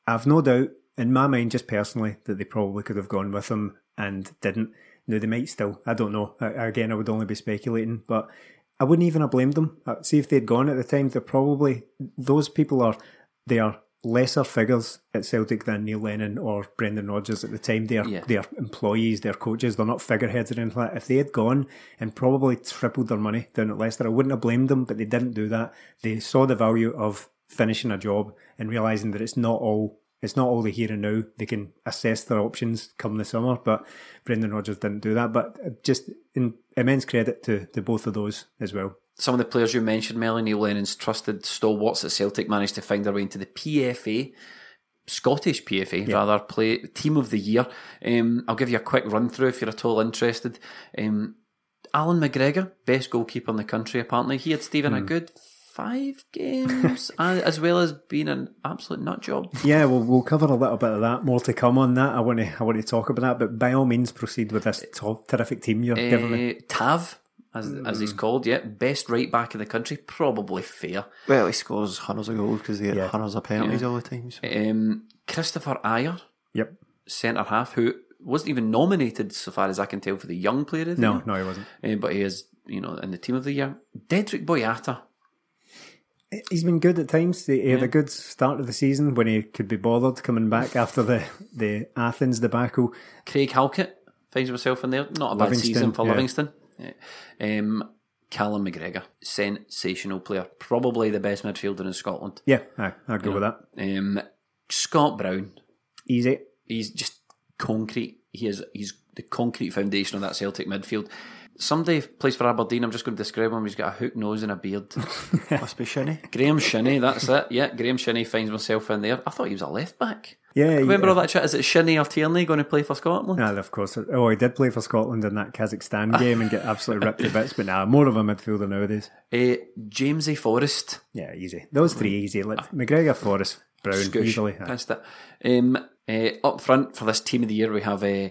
I've no doubt in my mind, just personally, that they probably could have gone with him and didn't. Now they might still. I don't know. I, again, I would only be speculating, but I wouldn't even have blamed them. Uh, See if they'd gone at the time, they're probably those people are they are lesser figures at Celtic than Neil Lennon or Brendan Rodgers at the time. They are Yeah. employees, they're coaches, they're not figureheads or anything like that. If they had gone and probably tripled their money down at Leicester, I wouldn't have blamed them, but they didn't do that. They saw the value of finishing a job and realising that it's not all it's not all the here and now. They can assess their options come the summer, but Brendan Rodgers didn't do that. But just in immense credit to, to both of those as well. Some of the players you mentioned, Melanie Lennon's trusted stalwarts at Celtic managed to find their way into the PFA. Scottish PFA, rather, play team of the year. Um, I'll give you a quick run through if you're at all interested. Um, Allan McGregor, best goalkeeper in the country, apparently. He had Stephen a good five games, <laughs> uh, as well as being an absolute nut job. Yeah, well, we'll cover a little bit of that. More to come on that. I want to I want to talk about that, but by all means, proceed with this to- terrific team you're giving me. Uh, Tav, as, as he's called, yeah, best right back in the country, probably fair. Well, he scores hundreds of goals because they get Yeah. hundreds of penalties all the time. So. Um, Kristoffer Ajer, Yep. centre half, who wasn't even nominated, so far as I can tell, for the young player of the No, year. no, he wasn't. Uh, but he is, you know, in the team of the year. Dedryck Boyata, He's been good at times. He had a good start of the season when he could be bothered coming back after the, the Athens debacle. Craig Halkett finds himself in there. Not a bad Livingston, season for yeah. Livingston. Yeah. Um, Callum McGregor, sensational player, probably the best midfielder in Scotland. Yeah, aye, I'd go with that. Um, Scott Brown, Easy. he's just concrete. He is he's the concrete foundation of that Celtic midfield. Somebody plays for Aberdeen. I'm just going to describe him. He's got a hook nose and a beard. <laughs> Must be Shinnie. Graeme Shinnie, that's it. Yeah, Graeme Shinnie finds myself in there. I thought he was a left back. Yeah, Remember yeah. all that chat? Is it Shinnie or Tierney going to play for Scotland? Yeah, of course. Oh, he did play for Scotland in that Kazakhstan <laughs> game and get absolutely ripped to bits, but nah, more of a midfielder nowadays. Uh, Jamesy Forrest. Yeah, easy. Those three easy. Like McGregor, Forrest, Brown, Scoosh, easily. Pissed it. Um, uh, up front for this team of the year, we have uh,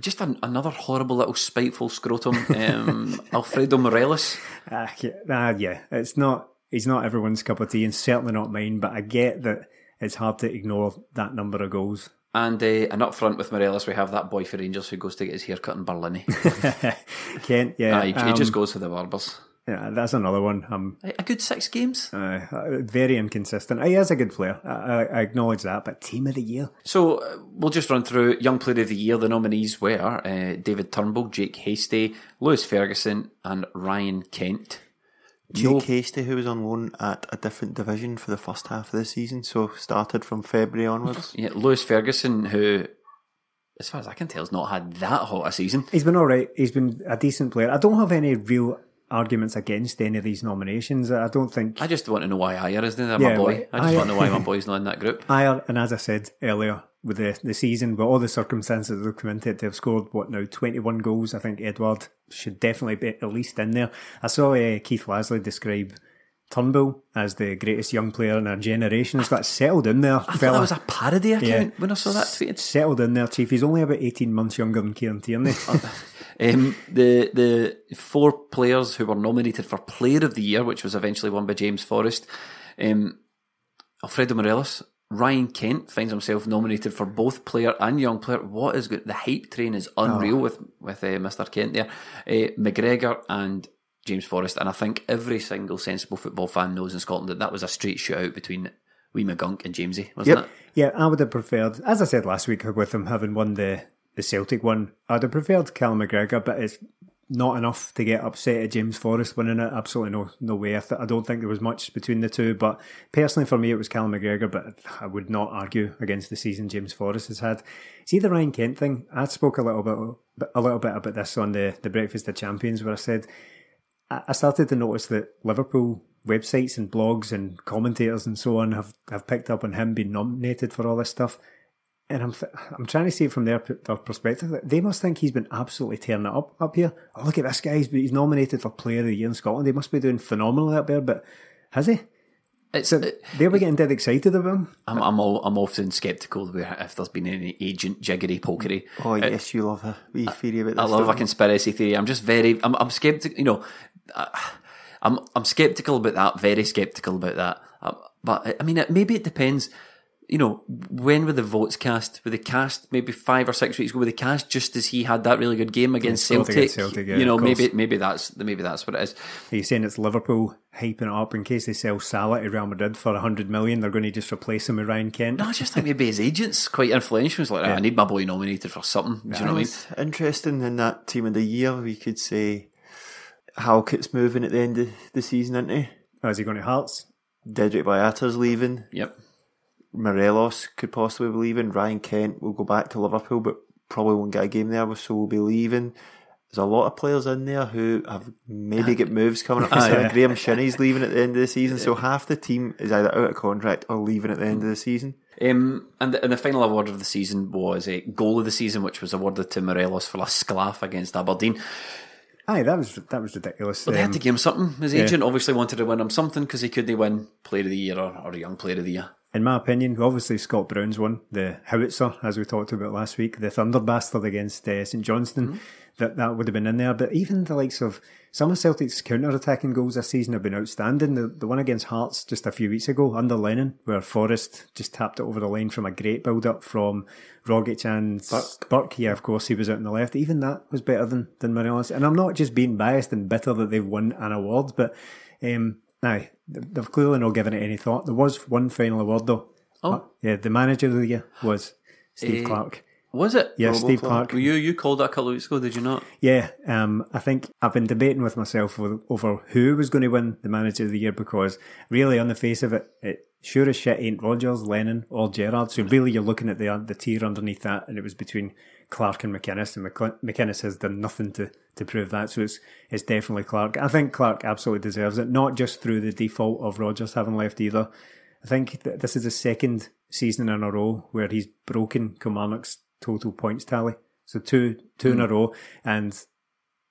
just an, another horrible little spiteful scrotum, um, <laughs> Alfredo Morelos. Ah, yeah, ah, yeah, it's not. He's not everyone's cup of tea, and certainly not mine. But I get that it's hard to ignore that number of goals. And, uh, and up front with Morelos, we have that boy for Rangers who goes to get his hair cut in Berlin. <laughs> Kent, yeah, Aye, he, he um, just goes for the barbers. Yeah, that's another one. Um, A good six games. uh, very inconsistent. He is a good player. I, I, I acknowledge that. But team of the year, So uh, we'll just run through Young Player of the Year. The nominees were uh, David Turnbull, Jake Hastie, Lewis Ferguson, and Ryan Kent. Jake No- Hastie, who was on loan at a different division for the first half of the season, so started from February onwards. <laughs> Yeah, Lewis Ferguson, who, as far as I can tell, has not had that hot a season. he's been all right. He's been a decent player. I don't have any real arguments against any of these nominations. I don't think I just want to know why Ajer isn't there, my Yeah, boy. like, I just Ajer- want to know why my <laughs> boy's not in that group. Ajer, and as I said earlier, with the, the season, with all the circumstances that have come into it, they've scored, what now, 21 goals. I think Edouard should definitely be at least in there. I saw uh, Keith Lasley describe Turnbull as the greatest young player in our generation. He's got settled in there, I thought fella. that was a parody account Yeah. when I saw that tweeted. Settled in there, Chief. He's only about 18 months younger than Kieran Tierney. <laughs> Um, the the four players who were nominated for Player of the Year, which was eventually won by James Forrest, um, Alfredo Morelos, Ryan Kent finds himself nominated for both Player and Young Player. What is good? The hype train is unreal with with uh, Mr. Kent there. Uh, McGregor and James Forrest, and I think every single sensible football fan knows in Scotland that that was a straight shootout between Wee McGunk and Jamesy, wasn't Yep. it? Yeah, I would have preferred, as I said last week, with him having won the, the Celtic one, uh, I'd have preferred Callum McGregor, but it's not enough to get upset at James Forrest winning it. Absolutely no no way. I, th- I don't think there was much between the two, but personally for me it was Callum McGregor, but I would not argue against the season James Forrest has had. See the Ryan Kent thing? I spoke a little bit a little bit about this on the, the Breakfast of Champions where I said I I started to notice that Liverpool websites and blogs and commentators and so on have, have picked up on him being nominated for all this stuff. And I'm th- I'm trying to see it from their, p- their perspective. They must think he's been absolutely tearing it up up here. Oh, look at this guy. He's, he's nominated for Player of the Year in Scotland. He must be doing phenomenally up there. But has he? It's So they'll be getting dead excited about him. I'm I'm all, I'm often sceptical where if there's been any agent jiggery pokery. Oh, yes, you love a wee theory about this. I love a don't you? conspiracy theory. I'm just very I'm I'm skeptical. You know, I- I'm I'm skeptical about that. Very skeptical about that. Um, But I mean, it, maybe it depends. You know, when were the votes cast? Were they cast maybe five or six weeks ago? Were they cast just as he had that really good game against Celtic? against Celtic, yeah, you know, maybe maybe that's maybe that's what it is. Are you saying it's Liverpool hyping it up in case they sell Salah to Real Madrid for 100 million? They're going to just replace him with Ryan Kent? No, I just think maybe his agent's quite influential. He's like, oh, I need my boy nominated for something. Do you know what I mean? Interesting in that team of the year. We could say Halkett's moving at the end of the season, isn't he? Oh, is he going to Hearts? Dedryck Boyata's leaving. Yep. Morelos could possibly be leaving. Ryan Kent will go back to Liverpool, but probably won't get a game there, so we'll be leaving. There's a lot of players in there who have maybe get moves coming up. <laughs> So yeah. Graeme Shinnie's leaving at the end of the season, so half the team is either out of contract or leaving at the end of the season. Um, and, the, and the final award of the season was a goal of the season, which was awarded to Morelos for a sclaff against Aberdeen. Aye, that was that was ridiculous. But they had Um, to give him something. His agent obviously wanted to win him something because he couldn't win Player of the Year or, or Young Player of the Year. In my opinion, obviously Scott Brown's one, the howitzer, as we talked about last week, the Thunder Bastard against uh, St Johnstone, that that would have been in there. But even the likes of some of Celtic's counter-attacking goals this season have been outstanding. The, the one against Hearts just a few weeks ago under Lennon, where Forrest just tapped it over the line from a great build-up from Rogic and Burke. Yeah, of course, he was out on the left. Even that was better than, than Morelos. And I'm not just being biased and bitter that they've won an award, but um, aye, they've clearly not given it any thought. There was one final award though. Oh. Uh, yeah, the manager of the year was Steve Eh, Clarke. Was it? Yeah, Robo Steve Clarke. Clarke. You you called that a couple of weeks ago, did you not? Yeah, um, I think I've been debating with myself over, over who was going to win the Manager of the Year because really, on the face of it, it sure as shit ain't Rodgers, Lennon, or Gerrard. So really, you're looking at the the tier underneath that, and it was between Clarke and McInnes, and McCl- McInnes has done nothing to, to prove that. So it's it's definitely Clarke. I think Clarke absolutely deserves it, not just through the default of Rodgers having left either. I think that this is the second season in a row where he's broken Kilmarnock's total points tally. So two two in a hmm. row, and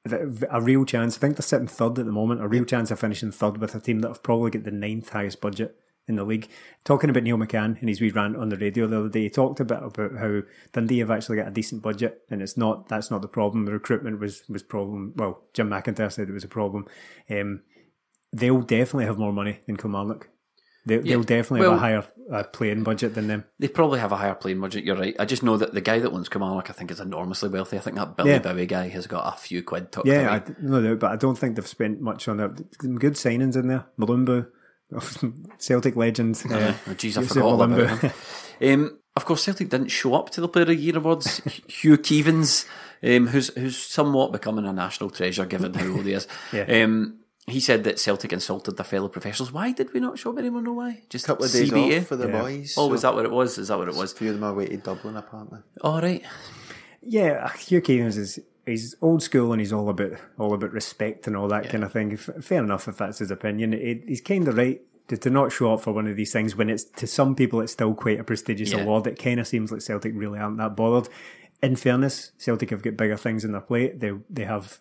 th- a real chance. I think they're sitting third at the moment. A real chance of finishing third with a team that have probably got the ninth highest budget in the league. Talking about Neil McCann and his wee rant on the radio the other day, he talked a bit about how Dundee have actually got a decent budget, and it's not that's not the problem. The recruitment was was problem. Well, Jim McIntyre said it was a problem. Um, they'll definitely have more money than Kilmarnock. They, Yeah. They'll definitely Well- have a higher uh, playing budget than them. They probably have a higher playing budget. You're right. I just know that the guy that owns Kilmarnock, I think, is enormously wealthy. I think that Billy Yeah. Bowie guy has got a few quid tucked Yeah. I, no doubt, but I don't think they've spent much on that. Good signings in there. Mulumbu, <laughs> Celtic legend. Uh, Oh, jeez, I forgot all about him. Um, of course, Celtic didn't show up to the Player of the Year awards. <laughs> Hugh Keevins, um, who's who's somewhat becoming a national treasure given how old he is. <laughs> Yeah. um, he said that Celtic insulted their fellow professionals. Why did we not show up? Anyone know why? Just A couple of days CBA? off for the Yeah. boys. Oh, was so that what it was? Is that what it was? A few of them are away to Dublin, apparently. All right. Yeah, Hugh Keevins is he's old school and he's all about all about respect and all that kind of thing. F- Fair enough if that's his opinion. It, he's kind of right to, to not show up for one of these things when it's to some people it's still quite a prestigious Yeah. award. It kind of seems like Celtic really aren't that bothered. In fairness, Celtic have got bigger things in their plate. They they have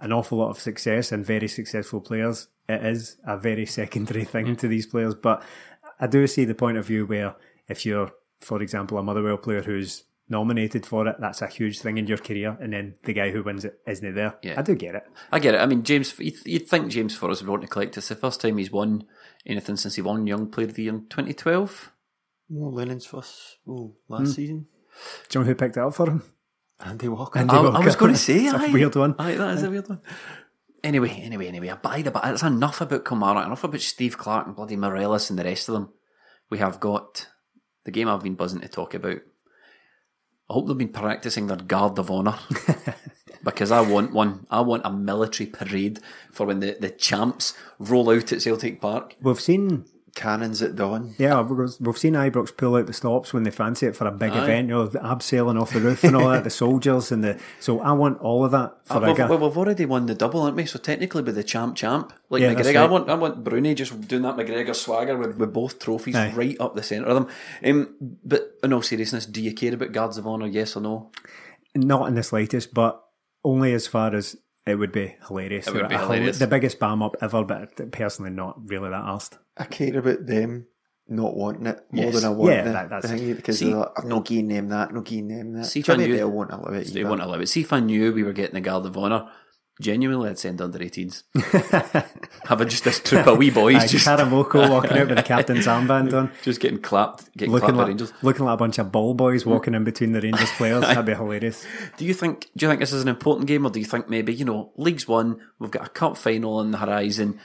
an awful lot of success and very successful players. It is a very <laughs> secondary thing mm. to these players, but I do see the point of view where if you're, for example, a Motherwell player who's nominated for it, that's a huge thing in your career, and then the guy who wins it isn't there. Yeah. I do get it. I get it. I mean, James, you'd, you'd think James Forrest would want to collect. It's the first time he's won anything since he won Young Player of the Year in 2012. Oh, Lennon's first oh, last hmm. season. Do you know who picked it up for him? Andy Walker. Andy I, I was going <laughs> to say, It's a aye. weird one. Aye, that is a weird one. Anyway, anyway, anyway, by the by, that's enough about Kilmarnock, enough about Steve Clarke and bloody Morelos and the rest of them. We have got the game I've been buzzing to talk about. I hope they've been practicing their guard of honour. <laughs> because I want one. I want a military parade for when the, the champs roll out at Celtic Park. We've seen, Cannons at dawn. yeah, we've we've seen Ibrox pull out the stops when they fancy it for a big Aye. event. You know, the abseiling off the roof and all that, the <laughs> soldiers and the. So I want all of that for Uh, we've, well, we've already won the double, aren't we? So technically, with the champ, champ, like Yeah, McGregor, I want, I want Broony just doing that McGregor swagger with, with both trophies Aye. right up the centre of them. Um, but in all seriousness, do you care about guards of honour? Yes or no? Not in the slightest, but only as far as it would be hilarious. It would be hilarious. The biggest bam up ever, but personally not really that asked. I care about them not wanting it more Yes. than I want Yeah, the, that- that's- the thing because See- they're like, I'm not giving them that, not giving them that. See if I knew- they'll want to allow it. They either. won't allow it. See if I knew we were getting the guard of honour. Genuinely, I'd send under 18s. <laughs> Having just this troop of wee boys Aye, just, Karamoko walking out with the captain's armband on. <laughs> just getting clapped, getting Looking clapped by like, Rangers. looking like a bunch of ball boys walking in between the Rangers players. That'd be hilarious. <laughs> Do you think? Do you think this is an important game, or do you think maybe you know, league's won, we've got a cup final on the horizon?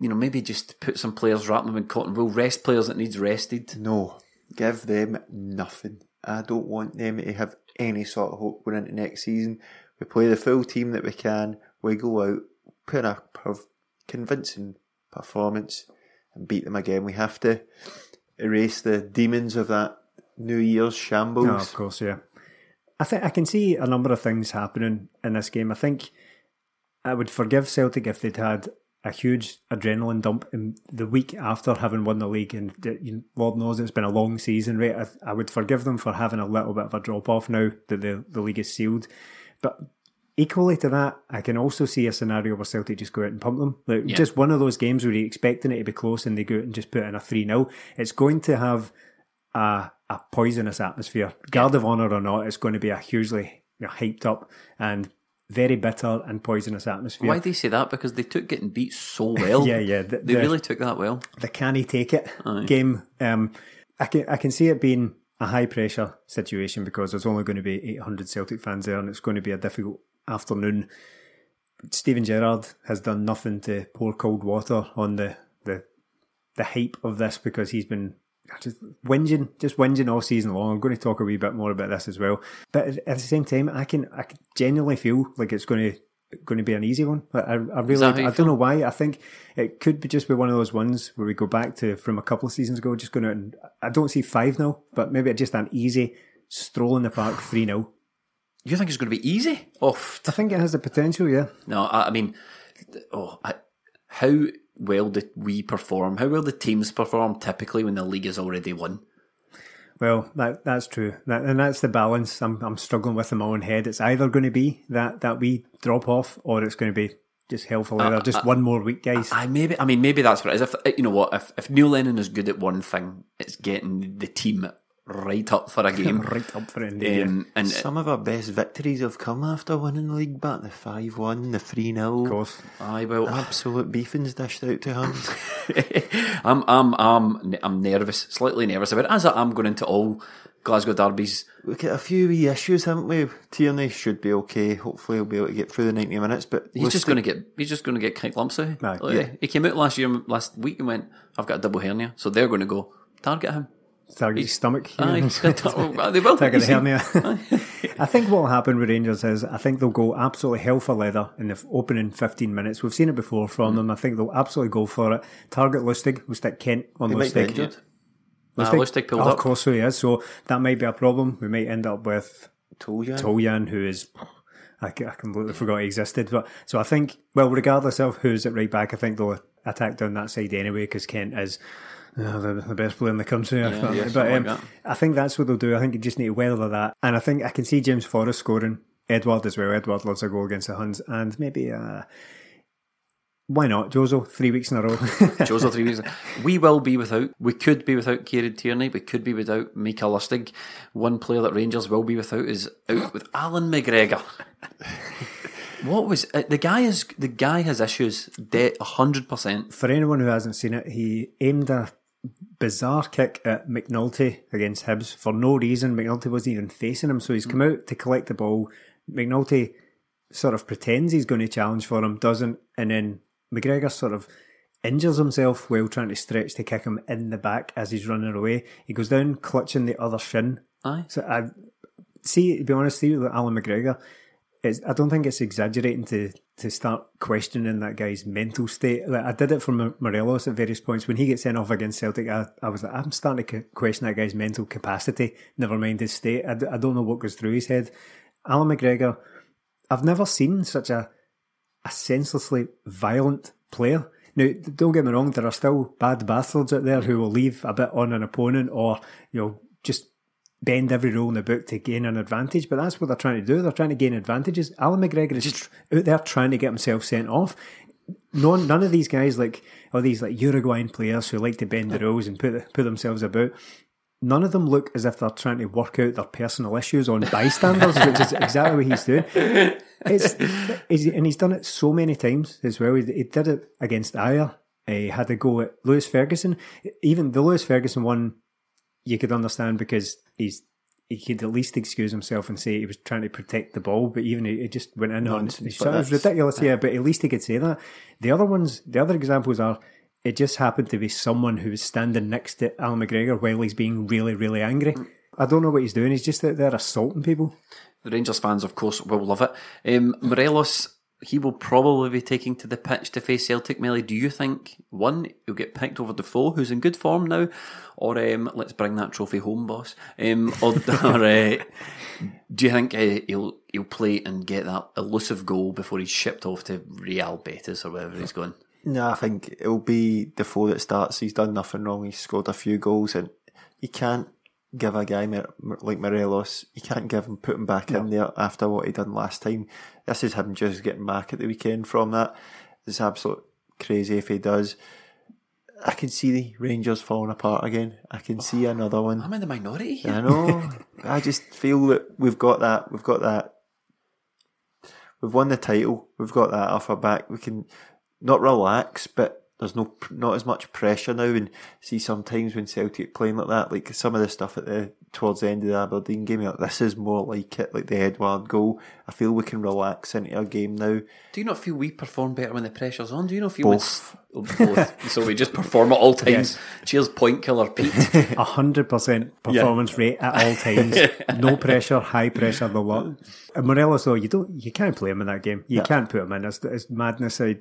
You know, maybe just put some players, wrap them in cotton wool, rest players that needs rested. No, give them nothing. I don't want them to have any sort of hope going into next season. We play the full team that we can. We go out, put in a perv- convincing performance, and beat them again. We have to erase the demons of that New Year's shambles. No, of course, yeah. I think I can see a number of things happening in this game. I think I would forgive Celtic if they'd had a huge adrenaline dump in the week after having won the league, and Lord knows it's been a long season, right? I, I would forgive them for having a little bit of a drop off now that the the league is sealed, but. Equally to that, I can also see a scenario where Celtic just go out and pump them. Like Yeah. just one of those games where you're expecting it to be close and they go out and just put in a 3 0. It's going to have a, a poisonous atmosphere. Guard of honour or not, it's going to be a hugely you know, hyped up and very bitter and poisonous atmosphere. Why do you say that? Because they took getting beat so <laughs> well. Yeah, yeah, the- they the- really took that well. the can he take it game. Um, I can I can see it being a high pressure situation because there's only going to be 800 Celtic fans there, and it's going to be a difficult afternoon. Steven Gerrard has done nothing to pour cold water on the the the hype of this because he's been just whinging, just whinging all season long. I'm going to talk a wee bit more about this as well. But at the same time, I can I can genuinely feel like it's going to going to be an easy one. I, I really, I don't know why. I think it could be just be one of those ones where we go back to from a couple of seasons ago. Just going to, I don't see five now, but maybe just an easy stroll in the park three 0 You think it's going to be easy? Oh, I think it has the potential. Yeah. No, I, I mean, oh, I, how well did we perform? How well the teams perform typically when the league is already won? Well, that that's true, that, and that's the balance I'm I'm struggling with in my own head. It's either going to be that that we drop off, or it's going to be just hell for leather. Uh, just uh, one more week, guys. I, I, maybe I mean maybe that's what it is. If you know what, if if Neil Lennon is good at one thing, it's getting the team right up for a <laughs> game. right up for a game. Um, and some of our best victories have come after winning the league back the 5 1, the 3 0. Of course. Aye, well. Absolute beefings dished out to Hans. <laughs> I'm, I'm, I'm, I'm nervous, slightly nervous about it, as I'm going into all Glasgow derbies. We've got a few wee issues, haven't we? Tierney should be okay. Hopefully, he'll be able to get through the 90 minutes. But he's just going to get he's just going to get kicked lumps out. Like, yeah. He came out last year, last week, and went, "I've got a double hernia," so they're going to go target him target his stomach. Aye, they will. Target the hernia. I think what will happen with Rangers is I think they'll go absolutely hell for leather in the opening 15 minutes. We've seen it before from mm. them. I think they'll absolutely go for it. Target Lustig. We'll stick Kent on he Lustig. Lustig. Nah, Lustig pulled oh, up. Of course, so he is. So that might be a problem. We might end up with Toljan, Toljan who is I, completely forgot he existed. But so I think, well, regardless of who's at right back, I think they'll attack down that side anyway because Kent is yeah, the, the best player in the country. Yeah, yeah, but um, like I think that's what they'll do. I think you just need to weather that. And I think I can see James Forrest scoring. Edouard as well. Edouard loves a goal against the Huns. And maybe, uh, why not? Jozo, three weeks in a row. <laughs> Jozo, three weeks. We will be without, we could be without Kieran Tierney. We could be without Micah Lustig. One player that Rangers will be without is out with Allan McGregor. <laughs> What was uh, the guy? Is the guy has issues? Debt hundred percent. For anyone who hasn't seen it, he aimed a bizarre kick at McNulty against Hibs for no reason. McNulty wasn't even facing him, so he's come hmm. out to collect the ball. McNulty sort of pretends he's going to challenge for him, doesn't, and then McGregor sort of injures himself while trying to stretch to kick him in the back as he's running away. He goes down clutching the other shin. Aye. So I see, to be honest, see with Allan McGregor, it's, I don't think it's exaggerating to to start questioning that guy's mental state. Like I did it for Morelos at various points when he gets sent off against Celtic. I, I was like, I'm starting to question that guy's mental capacity. Never mind his state. I, I don't know what goes through his head. Allan McGregor, I've never seen such a a senselessly violent player. Now, don't get me wrong, there are still bad bastards out there who will leave a bit on an opponent or, you know, just bend every rule in the book to gain an advantage, but that's what they're trying to do. They're trying to gain advantages. Allan McGregor is just out there trying to get himself sent off. None, none of these guys like all these like Uruguayan players who like to bend the rules and put put themselves about. None of them look as if they're trying to work out their personal issues on bystanders, which is exactly what he's doing. It's, and he's done it so many times as well. He, he did it against Ajer. He had a go at Lewis Ferguson. Even the Lewis Ferguson one you could understand because he's he could at least excuse himself and say he was trying to protect the ball, but even he, just went in on it. It was ridiculous, yeah, but at least he could say that. The other ones, the other examples are it just happened to be someone who was standing next to Al McGregor while he's being really, really angry. I don't know what he's doing. He's just out there assaulting people. The Rangers fans, of course, will love it. Um, Morelos he will probably be taking to the pitch to face Celtic. Melly, do you think one he'll get picked over Defoe, who's in good form now, or um, let's bring that trophy home, boss? Um, or, <laughs> or uh, do you think uh, he'll he'll play and get that elusive goal before he's shipped off to Real Betis or wherever he's going? No, I think it'll be Defoe that starts. He's done nothing wrong. He's scored a few goals, and he can't give a guy like Morelos, you can't give him, put him back no. in there after what he done last time. This is him just getting back at the weekend from that. It's absolute crazy if he does. I can see the Rangers falling apart again. I can see oh, another one. I'm in the minority. I know. <laughs> I just feel that we've got that. We've got that. We've won the title. We've got that off our back. We can not relax, but there's no not as much pressure now. And see sometimes when Celtic playing like that, like some of the stuff at the towards the end of the Aberdeen game, like, this is more like it, like the Edouard goal. I feel we can relax into a game now. Do you not feel we perform better when the pressure's on? Do you not feel Both. It's, oh, both. <laughs> so we just perform at all times. Yes. Cheers, point killer Pete. <laughs> A hundred percent performance rate at all times. <laughs> no pressure, high pressure, the lot. And Morelos though, you don't, you can't play him in that game. You can't put him in. It's, it's madness. I,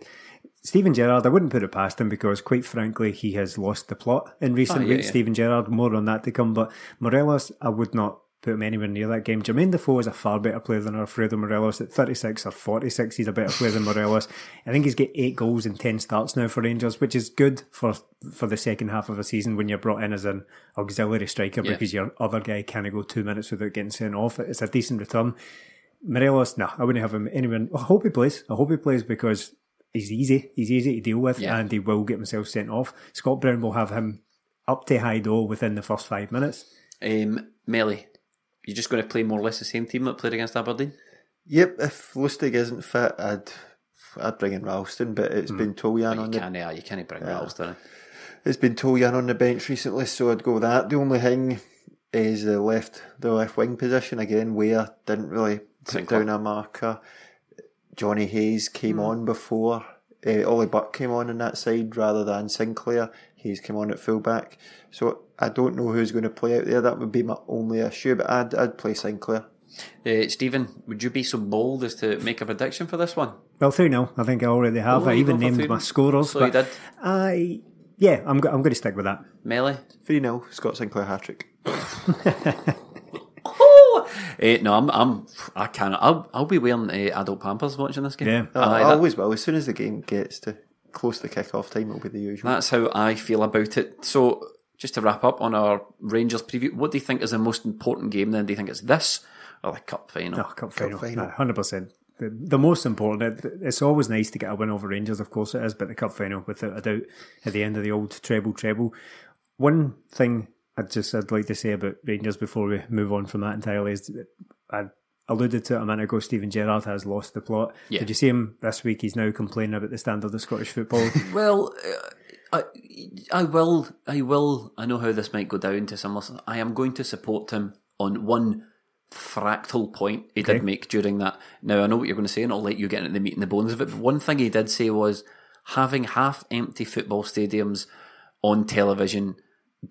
Steven Gerrard, I wouldn't put it past him because, quite frankly, he has lost the plot in recent Oh, yeah, weeks. yeah. Steven Gerrard, more on that to come. But Morelos, I would not put him anywhere near that game. Jermaine Defoe is a far better player than Alfredo Morelos. At 36 or 46, he's a better player than Morelos. I think he's got eight goals and 10 starts now for Rangers, which is good for for the second half of a season when you're brought in as an auxiliary striker Yeah. because your other guy can't go two minutes without getting sent off. It's a decent return. Morelos, no, I wouldn't have him anywhere. I hope he plays. I hope he plays because he's easy. He's easy to deal with Yeah. and he will get himself sent off. Scott Brown will have him up to high door within the first five minutes. um, Melly, you're just going to play more or less the same team that played against Aberdeen? Yep, if Lustig isn't fit, I'd I'd bring in Ralston, but it's been Toljan You on the can't, uh, you can't bring Ralston in. it's been Toljan on the bench recently, so I'd go with that. The only thing is the left the left wing position again. Where didn't really put Sinclair. down a marker. Johnny Hayes came on before. Uh, Ollie Burke came on in that side rather than Sinclair. Hayes came on at fullback. So I don't know who's going to play out there. That would be my only issue. But I'd I'd play Sinclair. Uh, Stephen, would you be so bold as to make a prediction for this one? Well, 3 0. I think I already have. Oh, I even named my scorers. So you but did. I, yeah, I'm, go- I'm going to stick with that. Melly? Three 0 Scott Sinclair hat trick. <laughs> Oh! Uh, no, I'm, I'm, I can't. I'll, I'll be wearing uh, adult pampers watching this game. Yeah. I, Aye, I always will. As soon as the game gets to close to kick off time, it'll be the usual. That's how I feel about it. So, just to wrap up on our Rangers preview, what do you think is the most important game then? Do you think it's this or the cup final? Oh, cup final. final. 100%. The, the most important, it, it's always nice to get a win over Rangers, of course it is, but the cup final, without a doubt, at the end of the old treble treble. One thing I'd just I'd like to say about Rangers before we move on from that entirely is that I alluded to it a minute ago. Steven Gerrard has lost the plot. Yeah. Did you see him this week? He's now complaining about the standard of Scottish football. <laughs> Well, uh, I, I will, I will. I know how this might go down to some listeners. I am going to support him on one fractal point he Okay. did make during that. Now I know what you're going to say, and I'll let you get into the meat and the bones of it. But one thing he did say was having half empty football stadiums on television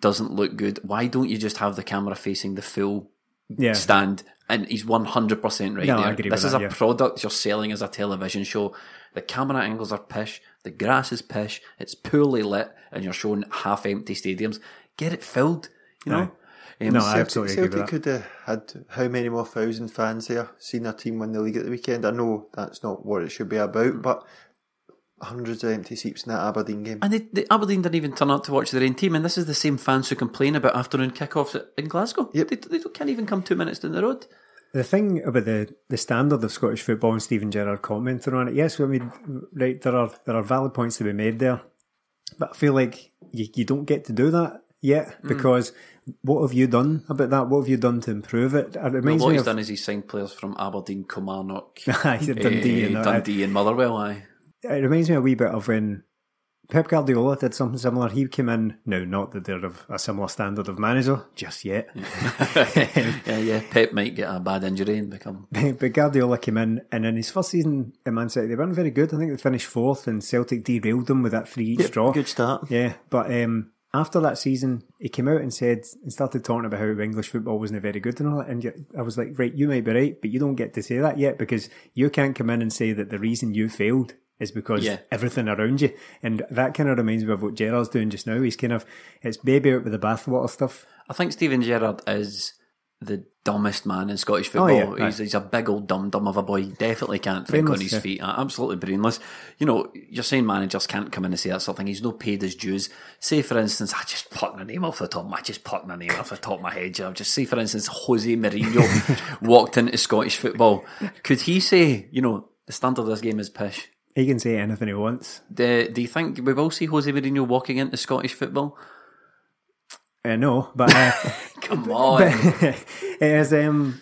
doesn't look good. Why don't you just have the camera facing the full yeah. stand, and he's one hundred percent right No, I there. agree this with is that, a yeah. product you're selling as a television show. The camera angles are pish, the grass is pish, it's poorly lit, and you're showing half empty stadiums. Get it filled, you know. Um, No, so- I absolutely agree with Celtic that. could have had how many more thousand fans there seen their team win the league at the weekend. I know that's not what it should be about, but hundreds of empty seats in that Aberdeen game. and they, they, Aberdeen didn't even turn out to watch their own team, and this is the same fans who complain about afternoon kickoffs in Glasgow. Yep. They, they can't even come two minutes down the road. The thing about the, the standard of Scottish football and Steven Gerrard commenting on it, yes, I mean, right, there are there are valid points to be made there, but I feel like you, you don't get to do that yet Hmm. because what have you done about that? What have you done to improve it? It reminds Well, reminds what me he's of done is he's signed players from Aberdeen, Kilmarnock, <laughs> Dundee, and. Dundee and Motherwell. Aye. It reminds me a wee bit of when Pep Guardiola did something similar. He came in, now not that they're of a similar standard of manager just yet, <laughs> yeah, yeah. Pep might get a bad injury and become <laughs> but Guardiola came in, and in his first season at Man City, they weren't very good. I think they finished fourth, and Celtic derailed them with that free each straw. Good start. Yeah, but um, after that season, he came out and said and started talking about how English football wasn't very good and all that. And I was like, right, you might be right, but you don't get to say that yet because you can't come in and say that the reason you failed is because Yeah. everything around you. And that kind of reminds me of what Gerrard's doing just now. He's kind of it's baby out with the bathwater stuff. I think Steven Gerrard is the dumbest man in Scottish football. Oh, yeah, he's, he's a big old dum dum of a boy. He definitely can't think Brainless, on his yeah. feet. Absolutely brainless. You know, you're saying managers can't come in and say that sort of thing. He's no paid his dues. Say, for instance, I just plucked my name off the top. I just plucked my name off the top of my head. Know, just say, for instance, Jose Mourinho <laughs> walked into Scottish football. Could he say, you know, the standard of this game is pish? He can say anything he wants. Do, do you think we will see Jose Mourinho walking into Scottish football? Uh, no, but uh, <laughs> Come on. <laughs> it is um,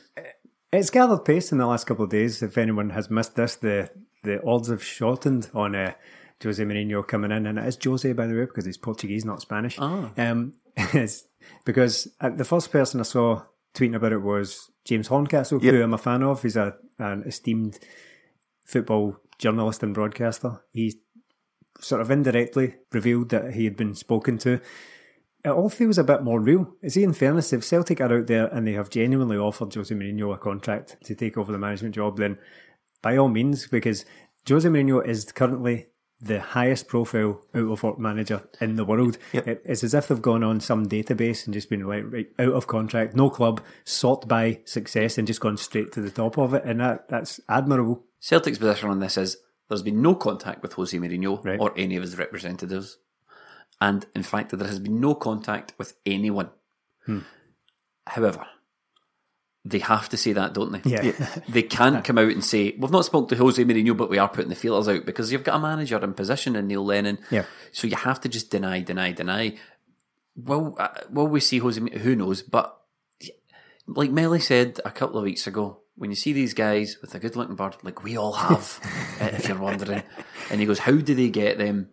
it's gathered pace in the last couple of days. If anyone has missed this, the the odds have shortened on uh, Jose Mourinho coming in, and it is Jose by the way because he's Portuguese, not Spanish. Ah. Um, <laughs> because uh, the first person I saw tweeting about it was James Horncastle, Yep. who I'm a fan of. He's a an esteemed football journalist and broadcaster. He sort of indirectly revealed that he had been spoken to. It all feels a bit more real. Is he in fairness, if Celtic are out there and they have genuinely offered Jose Mourinho a contract to take over the management job, then by all means, because Jose Mourinho is currently the highest profile out of work manager in the world. Yep. It- It's as if they've gone on some database and just been like right, out of contract, no club, sought by success and just gone straight to the top of it. And that, that's admirable. Celtic's position on this is there's been no contact with Jose Mourinho Right. or any of his representatives. And in fact, there has been no contact with anyone. Hmm. However, they have to say that, don't they? Yeah. <laughs> They can't come out and say, We've not spoken to Jose Mourinho, but we are putting the feelers out because you've got a manager in position in Neil Lennon. Yeah. So you have to just deny, deny, deny. Will, uh, will we see Jose Mourinho? Who knows? But like Melly said a couple of weeks ago, when you see these guys with a good looking bird, like we all have, uh, <laughs> if you're wondering, and he goes, How do they get them?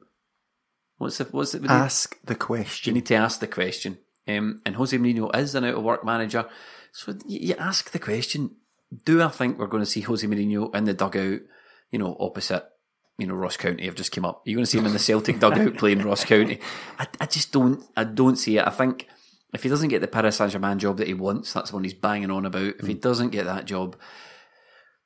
What's the, what's it? the- Ask the question? you need to ask the question. Um, and Jose Mourinho is an out of work manager. So you, you ask the question Do I think we're going to see Jose Mourinho in the dugout, you know, opposite, you know, Ross County have just come up? You're going to see him in the Celtic dugout <laughs> playing Ross County. I, I just don't, I don't see it. I think if he doesn't get the Paris Saint Germain job that he wants, that's the one he's banging on about. If he doesn't get that job,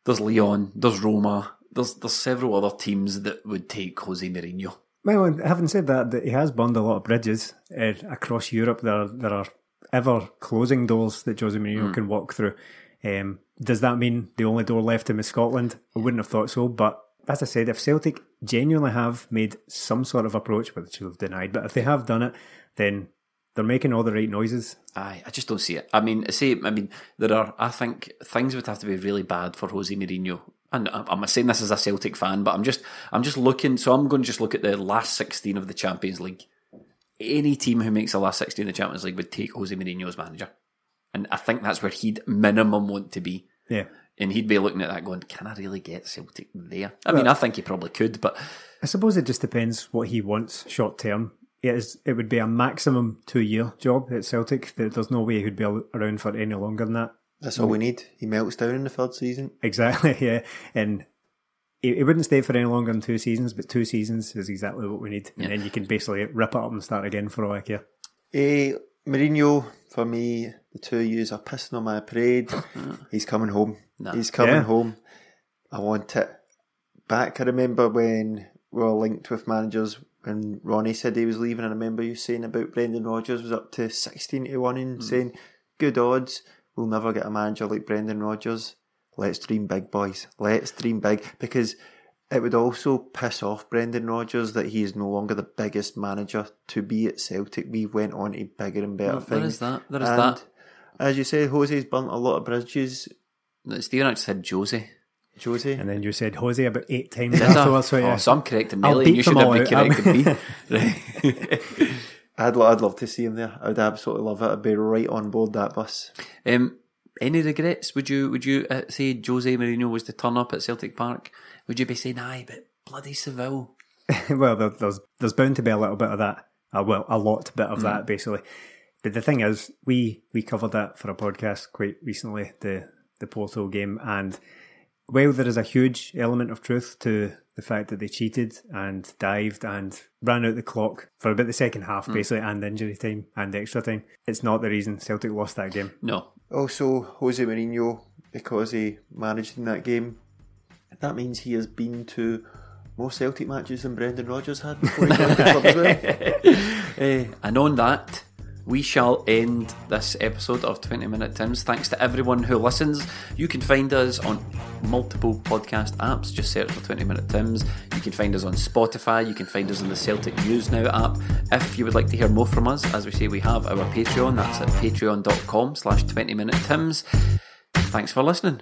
there's Lyon, there's Roma, there's, there's several other teams that would take Jose Mourinho. Well, having said that, that he has burned a lot of bridges uh, across Europe. There, are, there are ever closing doors that Jose Mourinho can walk through. Um, does that mean the only door left him is Scotland? I wouldn't have thought so. But as I said, if Celtic genuinely have made some sort of approach, which they've denied, but if they have done it, then they're making all the right noises. Aye, I just don't see it. I mean, say, I mean, there are. I think things would have to be really bad for Jose Mourinho. And I'm saying this as a Celtic fan, but I'm just, I'm just looking. So I'm going to just look at the last 16 of the Champions League. Any team who makes the last 16 of the Champions League would take Jose Mourinho as manager, and I think that's where he'd minimum want to be. Yeah. And he'd be looking at that, going, "Can I really get Celtic there?" I mean, I think he probably could, but I suppose it just depends what he wants short term. It, is, it would be a maximum two year job at Celtic. There- There's no way he would be around for any longer than that. That's all we need. He melts down in the third season. Exactly, <laughs> yeah. And he, he wouldn't stay for any longer than two seasons, but two seasons is exactly what we need. And then you can basically rip it up and start again for all I care. Eh, Mourinho, for me, the two years are pissing on my parade. <laughs> <laughs> He's coming home. Nah. He's coming Yeah. home. I want it back. I remember when we were linked with managers when Ronnie said he was leaving. I remember you saying about Brendan Rodgers was up to 16 to 1 and hmm. saying, good odds, we'll never get a manager like Brendan Rodgers. Let's dream big, boys. Let's dream big. Because it would also piss off Brendan Rodgers that he is no longer the biggest manager to be at Celtic. We went on to bigger and better Well, there things. is that. There is And that. As you said, Jose's burnt a lot of bridges. Stephen actually said Jose. Jose. And then you said Jose about eight times Did I? afterwards. So, yeah. Oh, so I'm correcting I'll Melly, and beat you should have been out. correcting me. Right. <laughs> I'd, lo- I'd love to see him there. I'd absolutely love it. I'd be right on board that bus. Um, any regrets? Would you would you uh, say Jose Mourinho was to turn up at Celtic Park? Would you be saying, "Aye, but bloody Seville"? <laughs> well, there, there's there's bound to be a little bit of that. Uh, well, a lot bit of that basically. But the thing is, we we covered that for a podcast quite recently, the the Porto game, and while there is a huge element of truth to the fact that they cheated and dived and ran out the clock for about the second half, basically, and injury time and extra time, it's not the reason Celtic lost that game. No, Also, Jose Mourinho, because he managed in that game, that means he has been to more Celtic matches than Brendan Rodgers had before he joined the club as well. <laughs> Eh, and on that, we shall end this episode of 20 Minute Tims. Thanks to everyone who listens. You can find us on multiple podcast apps. Just search for 20 Minute Tims. You can find us on Spotify. You can find us on the Celtic News Now app. If you would like to hear more from us, as we say, we have our Patreon. That's at patreon.com slash 20 Minute Tims. Thanks for listening.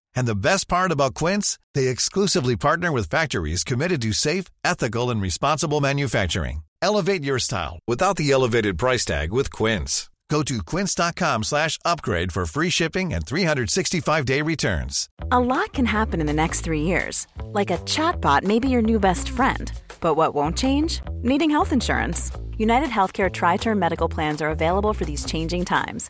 And the best part about Quince, they exclusively partner with factories committed to safe, ethical, and responsible manufacturing. Elevate your style without the elevated price tag with Quince. Go to quince.com slash upgrade for free shipping and 365-day returns. A lot can happen in the next three years. Like a chatbot may be your new best friend. But what won't change? Needing health insurance. United Healthcare Tri Term Medical Plans are available for these changing times.